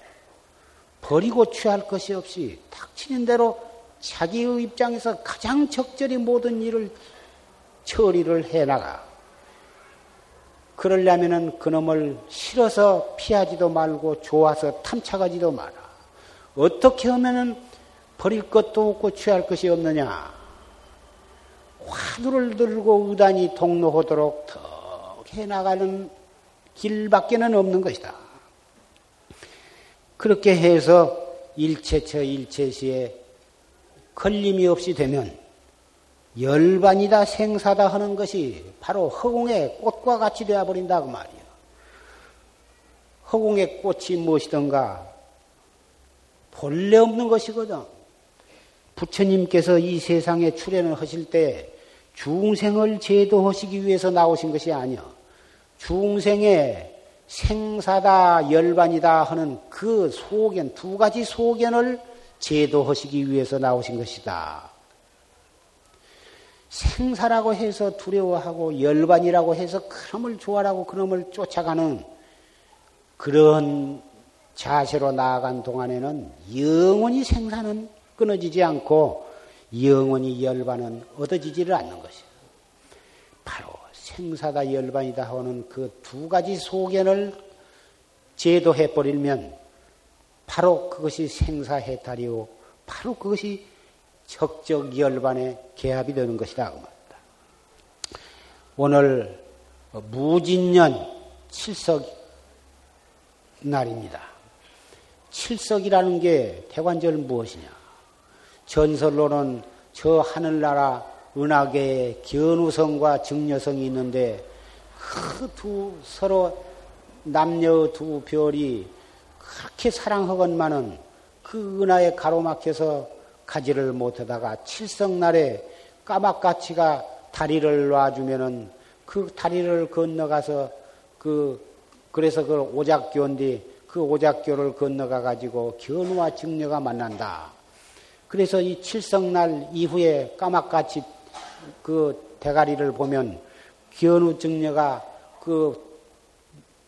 Speaker 1: 버리고 취할 것이 없이 닥치는 대로 자기의 입장에서 가장 적절히 모든 일을 처리를 해 나가. 그러려면은 그놈을 싫어서 피하지도 말고 좋아서 탐착하지도 마라. 어떻게 하면은 버릴 것도 없고 취할 것이 없느냐? 화두를 들고 의단이 동로하도록 턱 해나가는 길밖에는 없는 것이다. 그렇게 해서 일체처 일체시에 걸림이 없이 되면 열반이다 생사다 하는 것이 바로 허공의 꽃과 같이 되어버린다 그 말이야. 허공의 꽃이 무엇이던가 본래 없는 것이거든. 부처님께서 이 세상에 출연을 하실 때 중생을 제도하시기 위해서 나오신 것이 아니야. 중생의 생사다 열반이다 하는 그 소견 두 가지 소견을 제도하시기 위해서 나오신 것이다. 생사라고 해서 두려워하고 열반이라고 해서 그놈을 좋아하고 그놈을 쫓아가는 그런 자세로 나아간 동안에는 영원히 생사는 끊어지지 않고 영원히 열반은 얻어지지를 않는 것이에요. 바로 생사다 열반이다 하는 그 두 가지 소견을 제도해 버리면 바로 그것이 생사해탈이요. 바로 그것이 적적 열반의 개합이 되는 것이다. 그 말입니다. 오늘 무진년 칠석 날입니다. 칠석이라는 게 대관절 무엇이냐? 전설로는 저 하늘나라 은하계에 견우성과 증녀성이 있는데 그 두 서로 남녀 두 별이 그렇게 사랑하건만은 그 은하에 가로막혀서 가지를 못하다가 칠성날에 까막가치가 다리를 놔주면은 그 다리를 건너가서 그 그래서 그 오작교인데 그 오작교를 건너가 가지고 견우와 증녀가 만난다. 그래서 이 칠성날 이후에 까막같이 그 대가리를 보면 견우 증녀가 그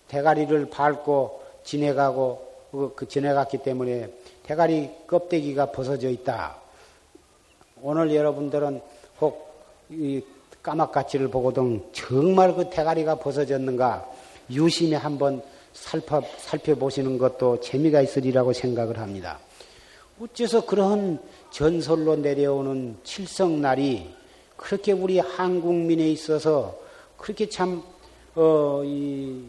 Speaker 1: 대가리를 밟고 지내가고 그, 그 지내갔기 때문에 대가리 껍데기가 벗어져 있다. 오늘 여러분들은 혹이 까막가치를 보고도 정말 그 대가리가 벗어졌는가 유심히 한번 살펴, 살펴보시는 것도 재미가 있으리라고 생각을 합니다. 어째서 그런 전설로 내려오는 칠성날이 그렇게 우리 한국민에 있어서 그렇게 참, 어, 이,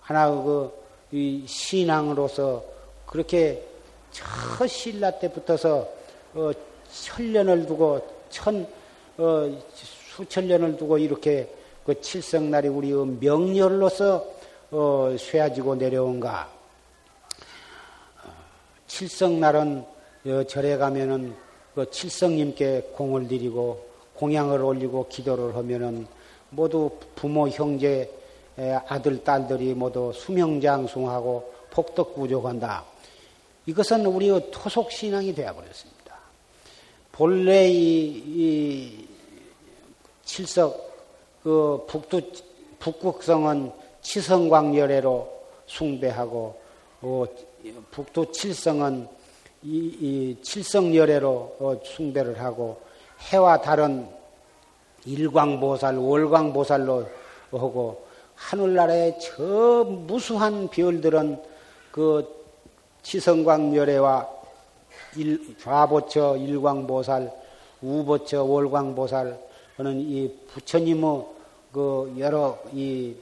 Speaker 1: 하나, 그, 이 신앙으로서 그렇게 첫 신라 때부터서 어, 천년을 두고 천 어, 수천 년을 두고 이렇게 그 칠성날이 우리의 명렬로서 어, 쇠아지고 내려온가. 칠성날은 어, 절에 가면은 그 칠성님께 공을 드리고 공양을 올리고 기도를 하면은 모두 부모 형제 아들 딸들이 모두 수명장숭하고 폭덕구족한다. 이것은 우리의 토속 신앙이 되어버렸습니다. 본래 이, 이 칠석 그 북두 북극성은 치성광열애로 숭배하고 어, 북두 칠성은 이, 이 칠성열애로 어, 숭배를 하고 해와 달은 일광보살, 월광보살로 하고 하늘나라의 저 무수한 별들은 그 치성광열애와 일, 좌보처 일광보살, 우보처 월광보살 하는 이 부처님의 그 여러 이,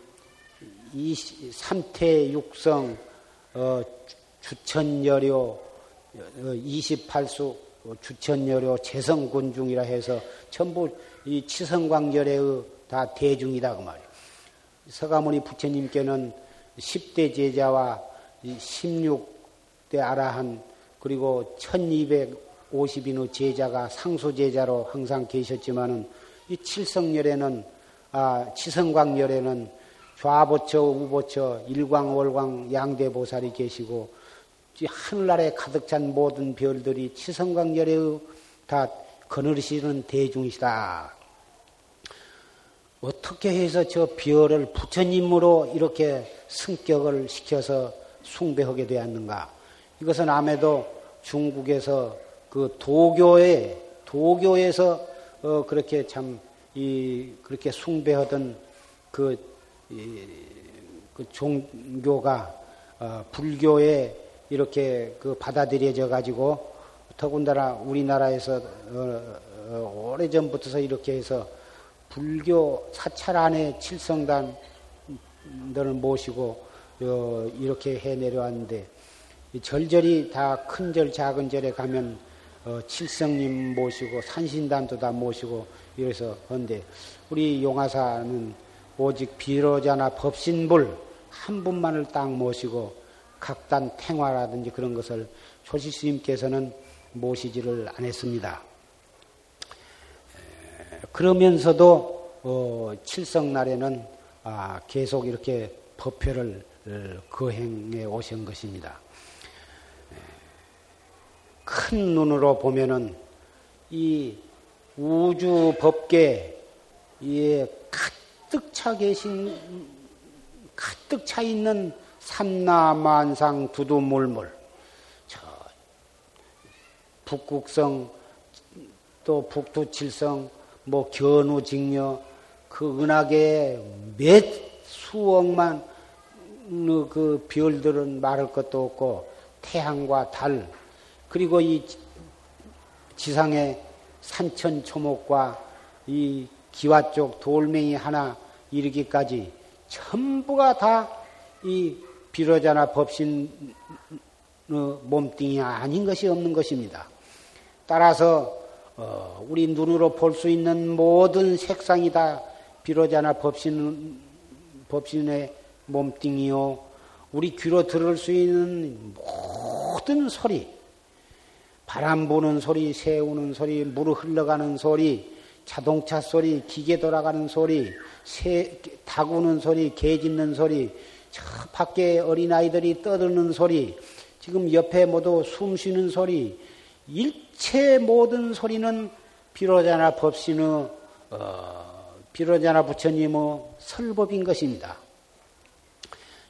Speaker 1: 이 삼태 육성 어, 주천여료 28수 어, 주천여료 재성군중이라 해서 전부 이 치성광열의 다 대중이다 그 말이에요. 서가모니 부처님께는 10대 제자와 16대 아라한 그리고 1250인의 제자가 상수 제자로 항상 계셨지만은 이 칠성열에는 아 치성광열에는 좌보처 우보처 일광 월광 양대보살이 계시고 하늘나라에 가득 찬 모든 별들이 치성광열에 다 거느리시는 대중이시다. 어떻게 해서 저 별을 부처님으로 이렇게 승격을 시켜서 숭배하게 되었는가? 이것은 아무래도 중국에서 그 도교에 도교에서 어 그렇게 참 이 그렇게 숭배하던 그, 이, 그 종교가 어 불교에 이렇게 그 받아들여져 가지고 더군다나 우리나라에서 어, 어, 오래 전부터 이렇게 해서 불교 사찰 안에 칠성단들을 모시고 어, 이렇게 해 내려왔는데 절절히 다 큰 절 작은 절에 가면 어, 칠성님 모시고 산신단도 다 모시고 이래서 한데 우리 용화사는 오직 비로자나 법신불 한 분만을 딱 모시고 각단 탱화라든지 그런 것을 조실스님께서는 모시지를 안 했습니다. 그러면서도 어, 칠성날에는 아, 계속 이렇게 법회를 어, 거행해 오신 것입니다. 큰 눈으로 보면은 이 우주 법계에 가득 차 계신 가득 차 있는 삼라만상 두두물물 저 북극성 또 북두칠성 뭐 견우직녀 그 은하계에 몇 수억만 그 별들은 말할 것도 없고 태양과 달 그리고 이 지상의 산천 초목과 이 기와 쪽 돌멩이 하나 이르기까지 전부가 다 이 비로자나 법신 몸뚱이 아닌 것이 없는 것입니다. 따라서 어, 우리 눈으로 볼 수 있는 모든 색상이 다 비로자나 법신, 법신의 몸뚱이요. 우리 귀로 들을 수 있는 모든 소리, 바람 부는 소리, 새 우는 소리, 물 흘러가는 소리, 자동차 소리, 기계 돌아가는 소리, 새, 닭 우는 소리, 개 짖는 소리, 저 밖에 어린아이들이 떠드는 소리, 지금 옆에 모두 숨 쉬는 소리, 일체 모든 소리는 비로자나 법신의 어, 비로자나 부처님의 설법인 것입니다.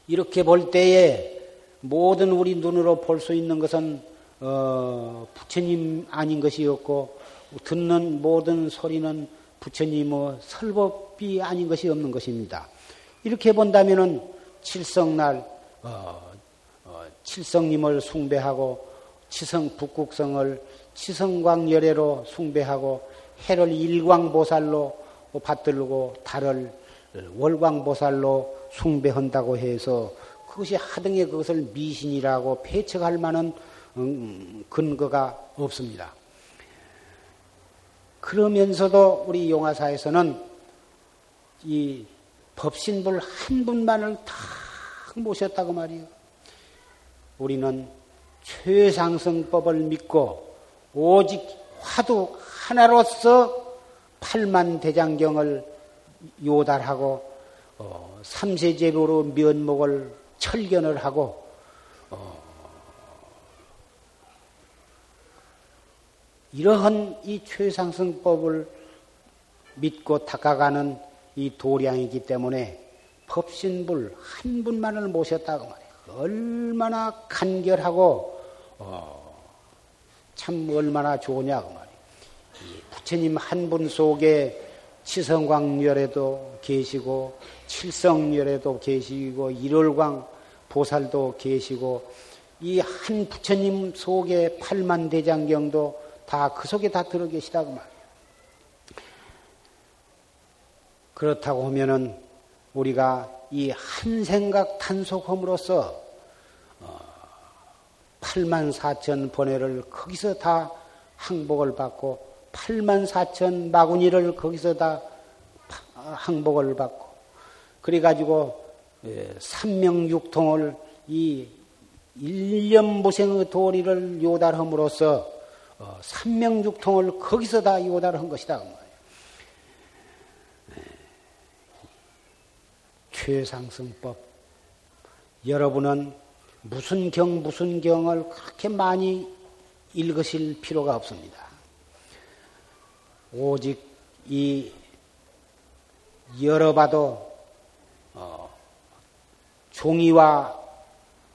Speaker 1: 이렇게 볼 때에 모든 우리 눈으로 볼 수 있는 것은 어, 부처님 아닌 것이었고 듣는 모든 소리는 부처님의 설법이 아닌 것이 없는 것입니다. 이렇게 본다면은 칠성날 어, 어, 칠성님을 숭배하고 치성 북국성을 치성광 열애로 숭배하고 해를 일광보살로 받들고 달을 월광보살로 숭배한다고 해서 그것이 하등에 그것을 미신이라고 배척할 만한 음, 근거가 없습니다. 그러면서도 우리 용화사에서는 이 법신불 한 분만을 다 모셨다고 말이요. 우리는 최상승법을 믿고 오직 화두 하나로서 팔만 대장경을 요달하고 어, 삼세제로로 면목을 철견을 하고 이러한 이 최상승법을 믿고 닦아가는 이 도량이기 때문에 법신불 한 분만을 모셨다고 말해요. 얼마나 간결하고 어, 참 얼마나 좋으냐 그 말이에요. 부처님 한 분 속에 치성광열에도 계시고 칠성열에도 계시고 일월광 보살도 계시고 이 한 부처님 속에 팔만대장경도 다 그 속에 다 들어 계시다고 말이에요. 그렇다고 하면은 우리가 이 한 생각 탄속함으로써 8만 4천 번뇌를 거기서 다 항복을 받고 8만 4천 마구니를 거기서 다 항복을 받고 그래가지고 예, 삼명육통을 이 일념 무생의 도리를 요달함으로써 어, 삼명육통을 거기서 다 요달한 것이다. 예. 최상승법 여러분은 무슨 경 무슨 경을 그렇게 많이 읽으실 필요가 없습니다. 오직 이 열어봐도 어, 종이와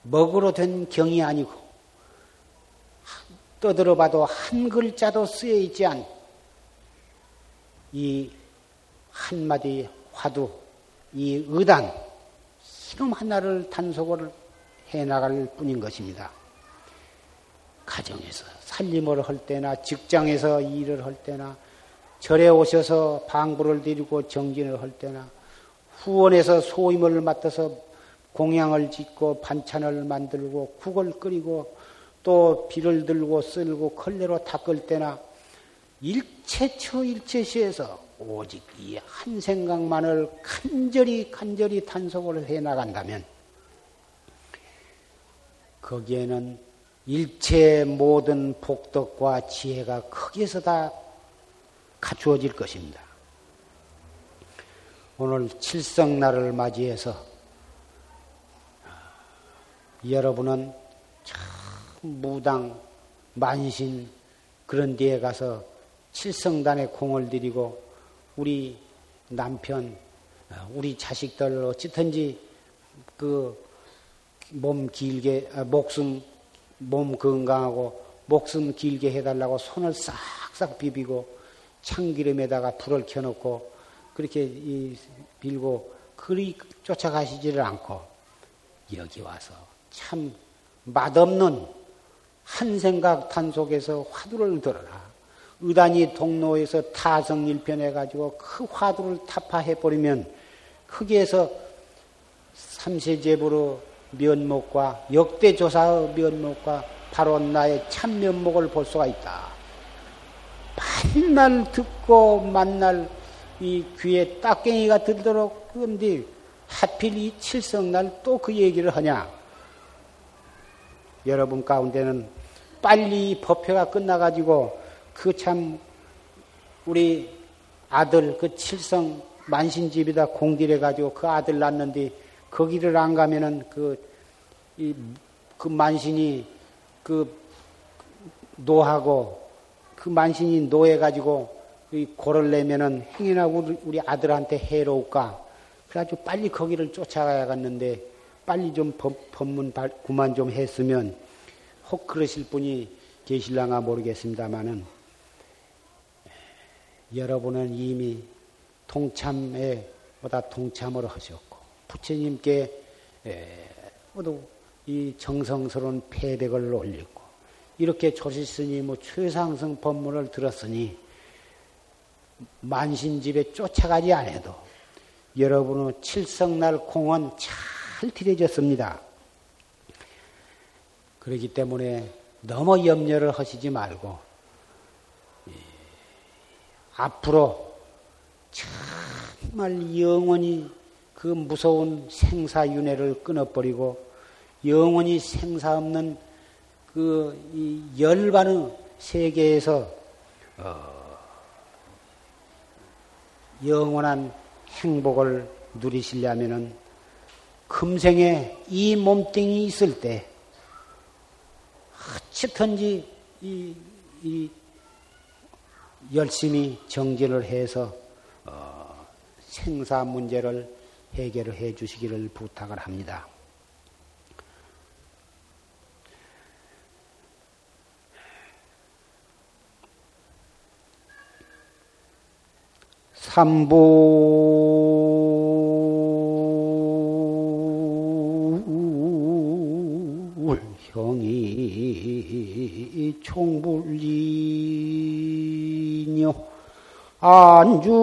Speaker 1: 먹으로 된 경이 아니고 떠들어봐도 한 글자도 쓰여 있지 않 이 한마디 화두, 이 의단, 이름 하나를 단속을 해 나갈 뿐인 것입니다. 가정에서 살림을 할 때나 직장에서 일을 할 때나 절에 오셔서 방부를 드리고 정진을 할 때나 후원에서 소임을 맡아서 공양을 짓고 반찬을 만들고 국을 끓이고 또 비를 들고 쓸고 걸레로 닦을 때나 일체처 일체시에서 오직 이 한 생각만을 간절히 간절히 단속을 해 나간다면 거기에는 일체 모든 복덕과 지혜가 거기에서 다 갖추어질 것입니다. 오늘 칠성날을 맞이해서 여러분은 참 무당, 만신 그런 데에 가서 칠성단에 공을 들이고 우리 남편, 우리 자식들 어찌든지 그 몸 길게 아, 목숨 몸 건강하고 목숨 길게 해달라고 손을 싹싹 비비고 참기름에다가 불을 켜놓고 그렇게 빌고 그리 쫓아가시지를 않고 여기 와서 참 맛없는 한 생각 탄속에서 화두를 들어라. 의단이 동로에서 타성 일편해가지고 그 화두를 타파해버리면 거기에서 삼세제부로 면목과 역대조사의 면목과 바로 나의 참면목을 볼 수가 있다. 만날 듣고 만날 이 귀에 딱갱이가 들도록 그런데 하필 이 칠성날 또 그 얘기를 하냐? 여러분 가운데는 빨리 법회가 끝나가지고 그 참 우리 아들 그 칠성 만신집이다 공딜해 가지고 그 아들 낳는데 거기를 안 가면은 그, 이, 그 만신이 그 노하고 그 만신이 노해 가지고 고를 내면은 행여나 우리, 우리 아들한테 해로울까? 그래가지고 빨리 거기를 쫓아가야겠는데 빨리 좀 법, 법문 구만 좀 했으면 혹 그러실 분이 계실랑가 모르겠습니다만은 여러분은 이미 동참에 보다 동참을 하셨고 부처님께 모두 이 정성스러운 패백을 올리고 이렇게 조실스님 뭐 최상승 법문을 들었으니 만신집에 쫓아가지 않아도 여러분의 칠성날 공은 잘 들여졌습니다. 그렇기 때문에 너무 염려를 하시지 말고 앞으로 정말 영원히 그 무서운 생사윤회를 끊어버리고 영원히 생사 없는 그 열반의 세계에서 어 영원한 행복을 누리시려면은 금생에 이 몸뚱이 있을 때 어찌든지 이, 이 열심히 정진을 해서 어, 생사 문제를 해결을 해 주시기를 부탁을 합니다. 삼보 총불리뇨. 안중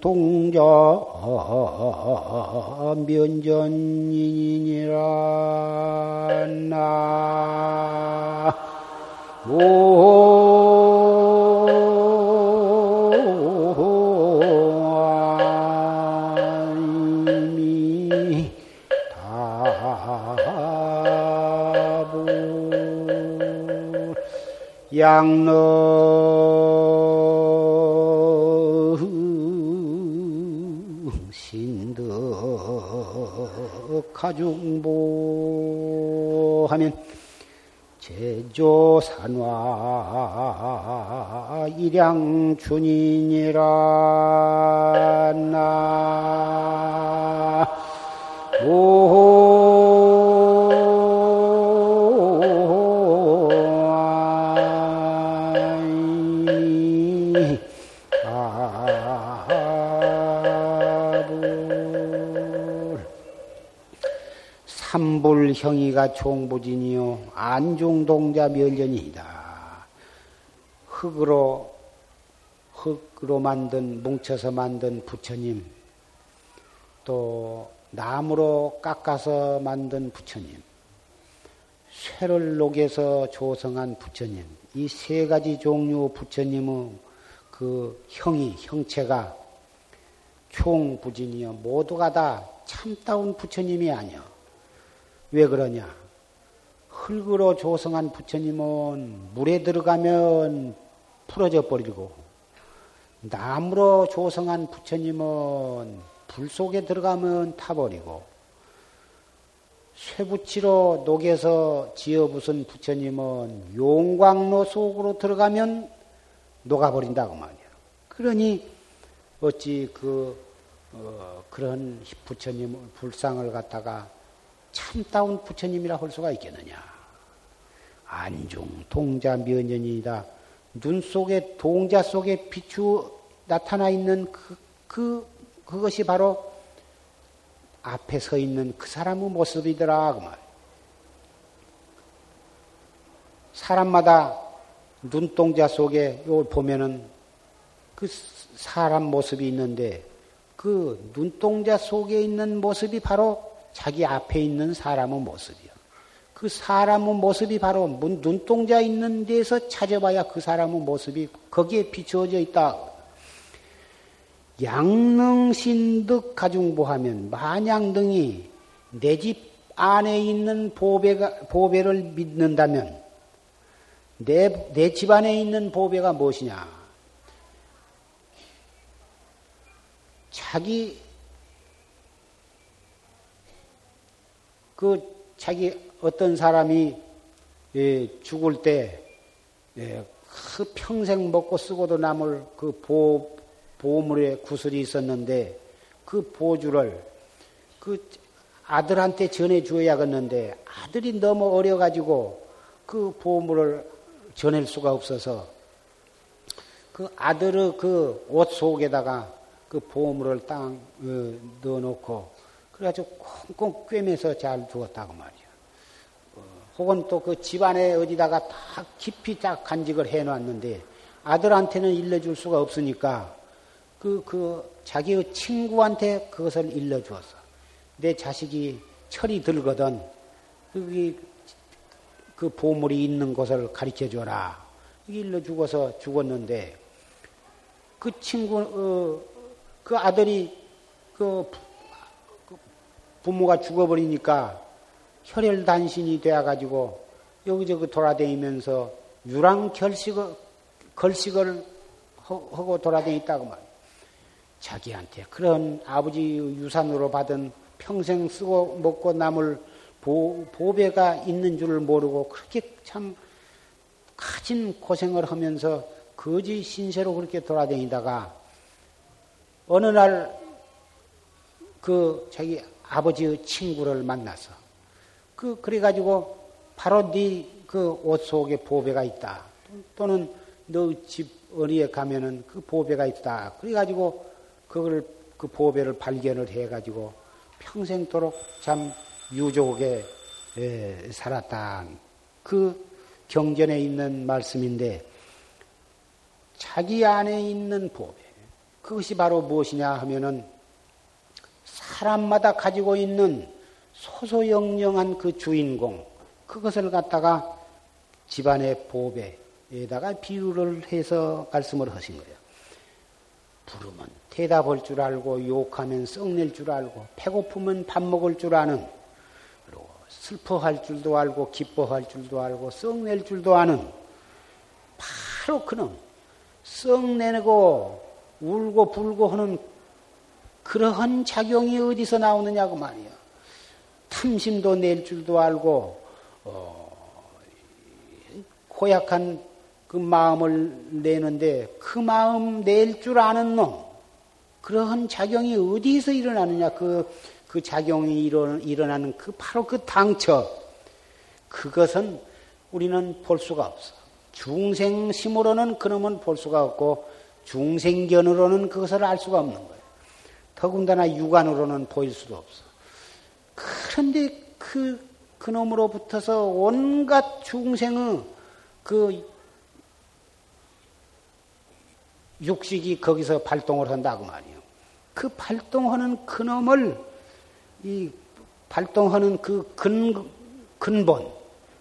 Speaker 1: 동자 면전이니라 나 양능 신득 가중보 하면 제조산화 일양춘이니라. 나 삼불 형이가 총부진이요 안중동자 면전이다. 흙으로 흙으로 만든 뭉쳐서 만든 부처님, 또 나무로 깎아서 만든 부처님, 쇠를 녹여서 조성한 부처님, 이 세 가지 종류 부처님의 그 형이 형체가 총부진이요 모두가 다 참다운 부처님이 아니요. 왜 그러냐? 흙으로 조성한 부처님은 물에 들어가면 풀어져 버리고, 나무로 조성한 부처님은 불 속에 들어가면 타버리고, 쇠붙이로 녹여서 지어 부순 부처님은 용광로 속으로 들어가면 녹아버린다고 말이야. 그러니 어찌 그 어, 그런 부처님 불상을 갖다가 참다운 부처님이라 할 수가 있겠느냐. 안중 동자 면연이다. 눈 속에 동자 속에 비추 나타나 있는 그, 그 그것이 바로 앞에 서 있는 그 사람의 모습이더라 그 말. 사람마다 눈동자 속에 요 보면은 그 사람 모습이 있는데 그 눈동자 속에 있는 모습이 바로 자기 앞에 있는 사람의 모습이요. 그 사람의 모습이 바로 눈동자 있는 데서 찾아봐야 그 사람의 모습이 거기에 비추어져 있다. 양능신득 가중보하면 만양등이 내 집 안에 있는 보배가, 보배를 믿는다면 내, 내 집 안에 있는 보배가 무엇이냐? 자기 그 자기 어떤 사람이 예, 죽을 때 예, 그 평생 먹고 쓰고도 남을 그 보, 보물의 구슬이 있었는데 그 보주를 그 아들한테 전해 주어야겠는데 아들이 너무 어려가지고 그 보물을 전할 수가 없어서 그 아들의 그 옷 속에다가 그 보물을 땅 어, 넣어놓고 그래가지고 꽁꽁 꿰매서 잘 두었다고 말이야. 어, 혹은 또 그 집안에 어디다가 다 깊이 딱 간직을 해놨는데 아들한테는 일러줄 수가 없으니까 그, 그, 자기의 친구한테 그것을 일러주었어. 내 자식이 철이 들거든. 여기 그 보물이 있는 곳을 가르쳐 줘라. 일러주고서 죽었는데 그 친구, 어, 그 아들이 그, 그 부모가 죽어버리니까 혈혈단신이 되어가지고 여기저기 돌아다니면서 유랑 결식을, 걸식을 하고 돌아다녔다고 말이야. 자기한테 그런 아버지 유산으로 받은 평생 쓰고 먹고 남을 보, 보배가 있는 줄을 모르고 그렇게 참 가진 고생을 하면서 거지 신세로 그렇게 돌아다니다가 어느 날 그 자기 아버지의 친구를 만나서 그 그래 가지고 바로 네 그 옷 속에 보배가 있다 또는 너 집 어디에 가면은 그 보배가 있다. 그래 가지고 그걸 그 보배를 발견을 해 가지고 평생도록 참 유족에 살았다. 그 경전에 있는 말씀인데 자기 안에 있는 보배 그것이 바로 무엇이냐 하면은 사람마다 가지고 있는 소소영령한 그 주인공 그것을 갖다가 집안의 보배에다가 비유를 해서 말씀을 하신 거예요. 부르면 대답할 줄 알고 욕하면 썩낼 줄 알고 배고프면 밥 먹을 줄 아는 그리고 슬퍼할 줄도 알고 기뻐할 줄도 알고 썩낼 줄도 아는 바로 그놈 썩내고 울고 불고 하는 그러한 작용이 어디서 나오느냐고 말이야. 탐심도 낼 줄도 알고 어, 고약한 그 마음을 내는데 그 마음 낼 줄 아는 놈 그러한 작용이 어디서 일어나느냐 그, 그 작용이 일어, 일어나는 그 바로 그 당처 그것은 우리는 볼 수가 없어 중생심으로는 그놈은 볼 수가 없고 중생견으로는 그것을 알 수가 없는 거예요 더군다나 육안으로는 보일 수도 없어 그런데 그, 그놈으로부터서 온갖 중생의 그 육식이 거기서 발동을 한다고 말이에요. 그 발동하는 그놈을, 이 발동하는 그 근, 근본,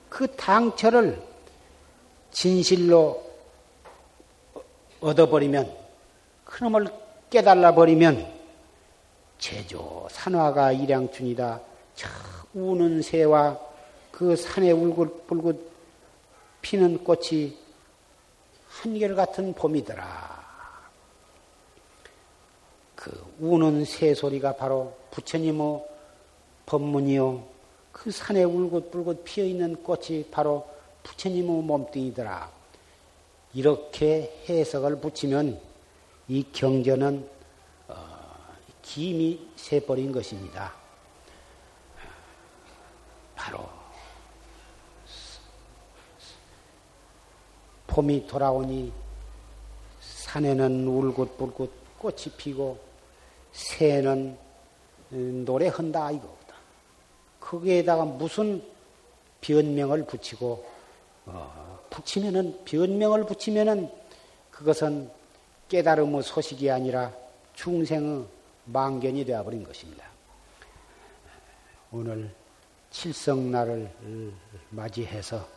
Speaker 1: 그 당처를 진실로 얻어버리면, 그놈을 깨달아 버리면, 제조 산화가 일양춘이다. 저 우는 새와 그 산에 울긋불긋 피는 꽃이 한결같은 봄이더라. 그 우는 새 소리가 바로 부처님의 법문이요. 그 산에 울긋불긋 피어 있는 꽃이 바로 부처님의 몸뚱이더라. 이렇게 해석을 붙이면 이 경전은 어, 김이 새버린 것입니다. 바로 봄이 돌아오니 산에는 울긋불긋 꽃이 피고 새는 노래한다 이거보다. 거기에다가 무슨 변명을 붙이고 어, 붙이면은 변명을 붙이면은 그것은 깨달음의 소식이 아니라 중생의 망견이 되어버린 것입니다. 오늘 칠성날을 맞이해서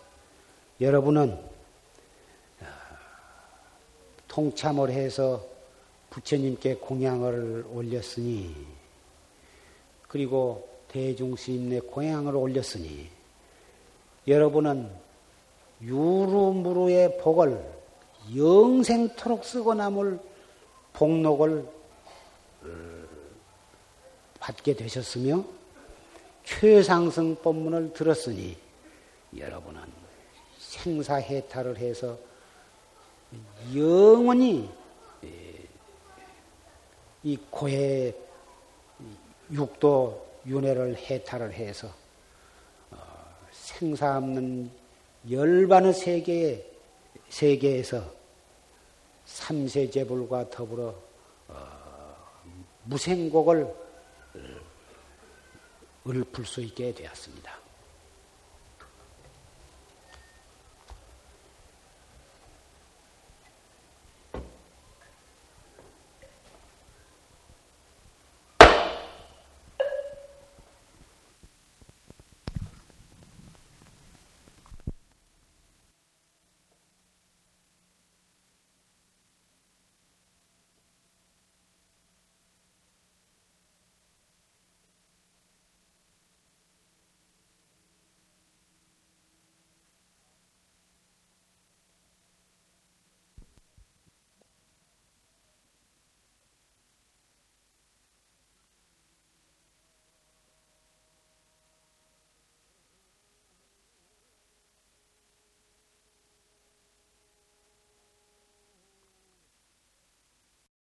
Speaker 1: 여러분은 어, 통참을 해서 부처님께 공양을 올렸으니 그리고 대중스님네 공양을 올렸으니 여러분은 유루무루의 복을 영생토록 쓰고 남을 복록을 어, 받게 되셨으며 최상승 법문을 들었으니 여러분은 생사해탈을 해서 영원히 이 고해 육도 윤회를 해탈을 해서 어, 생사 없는 열반의 세계에 세계에서 삼세 제불과 더불어 어, 무생곡을 읊을 수 있게 되었습니다.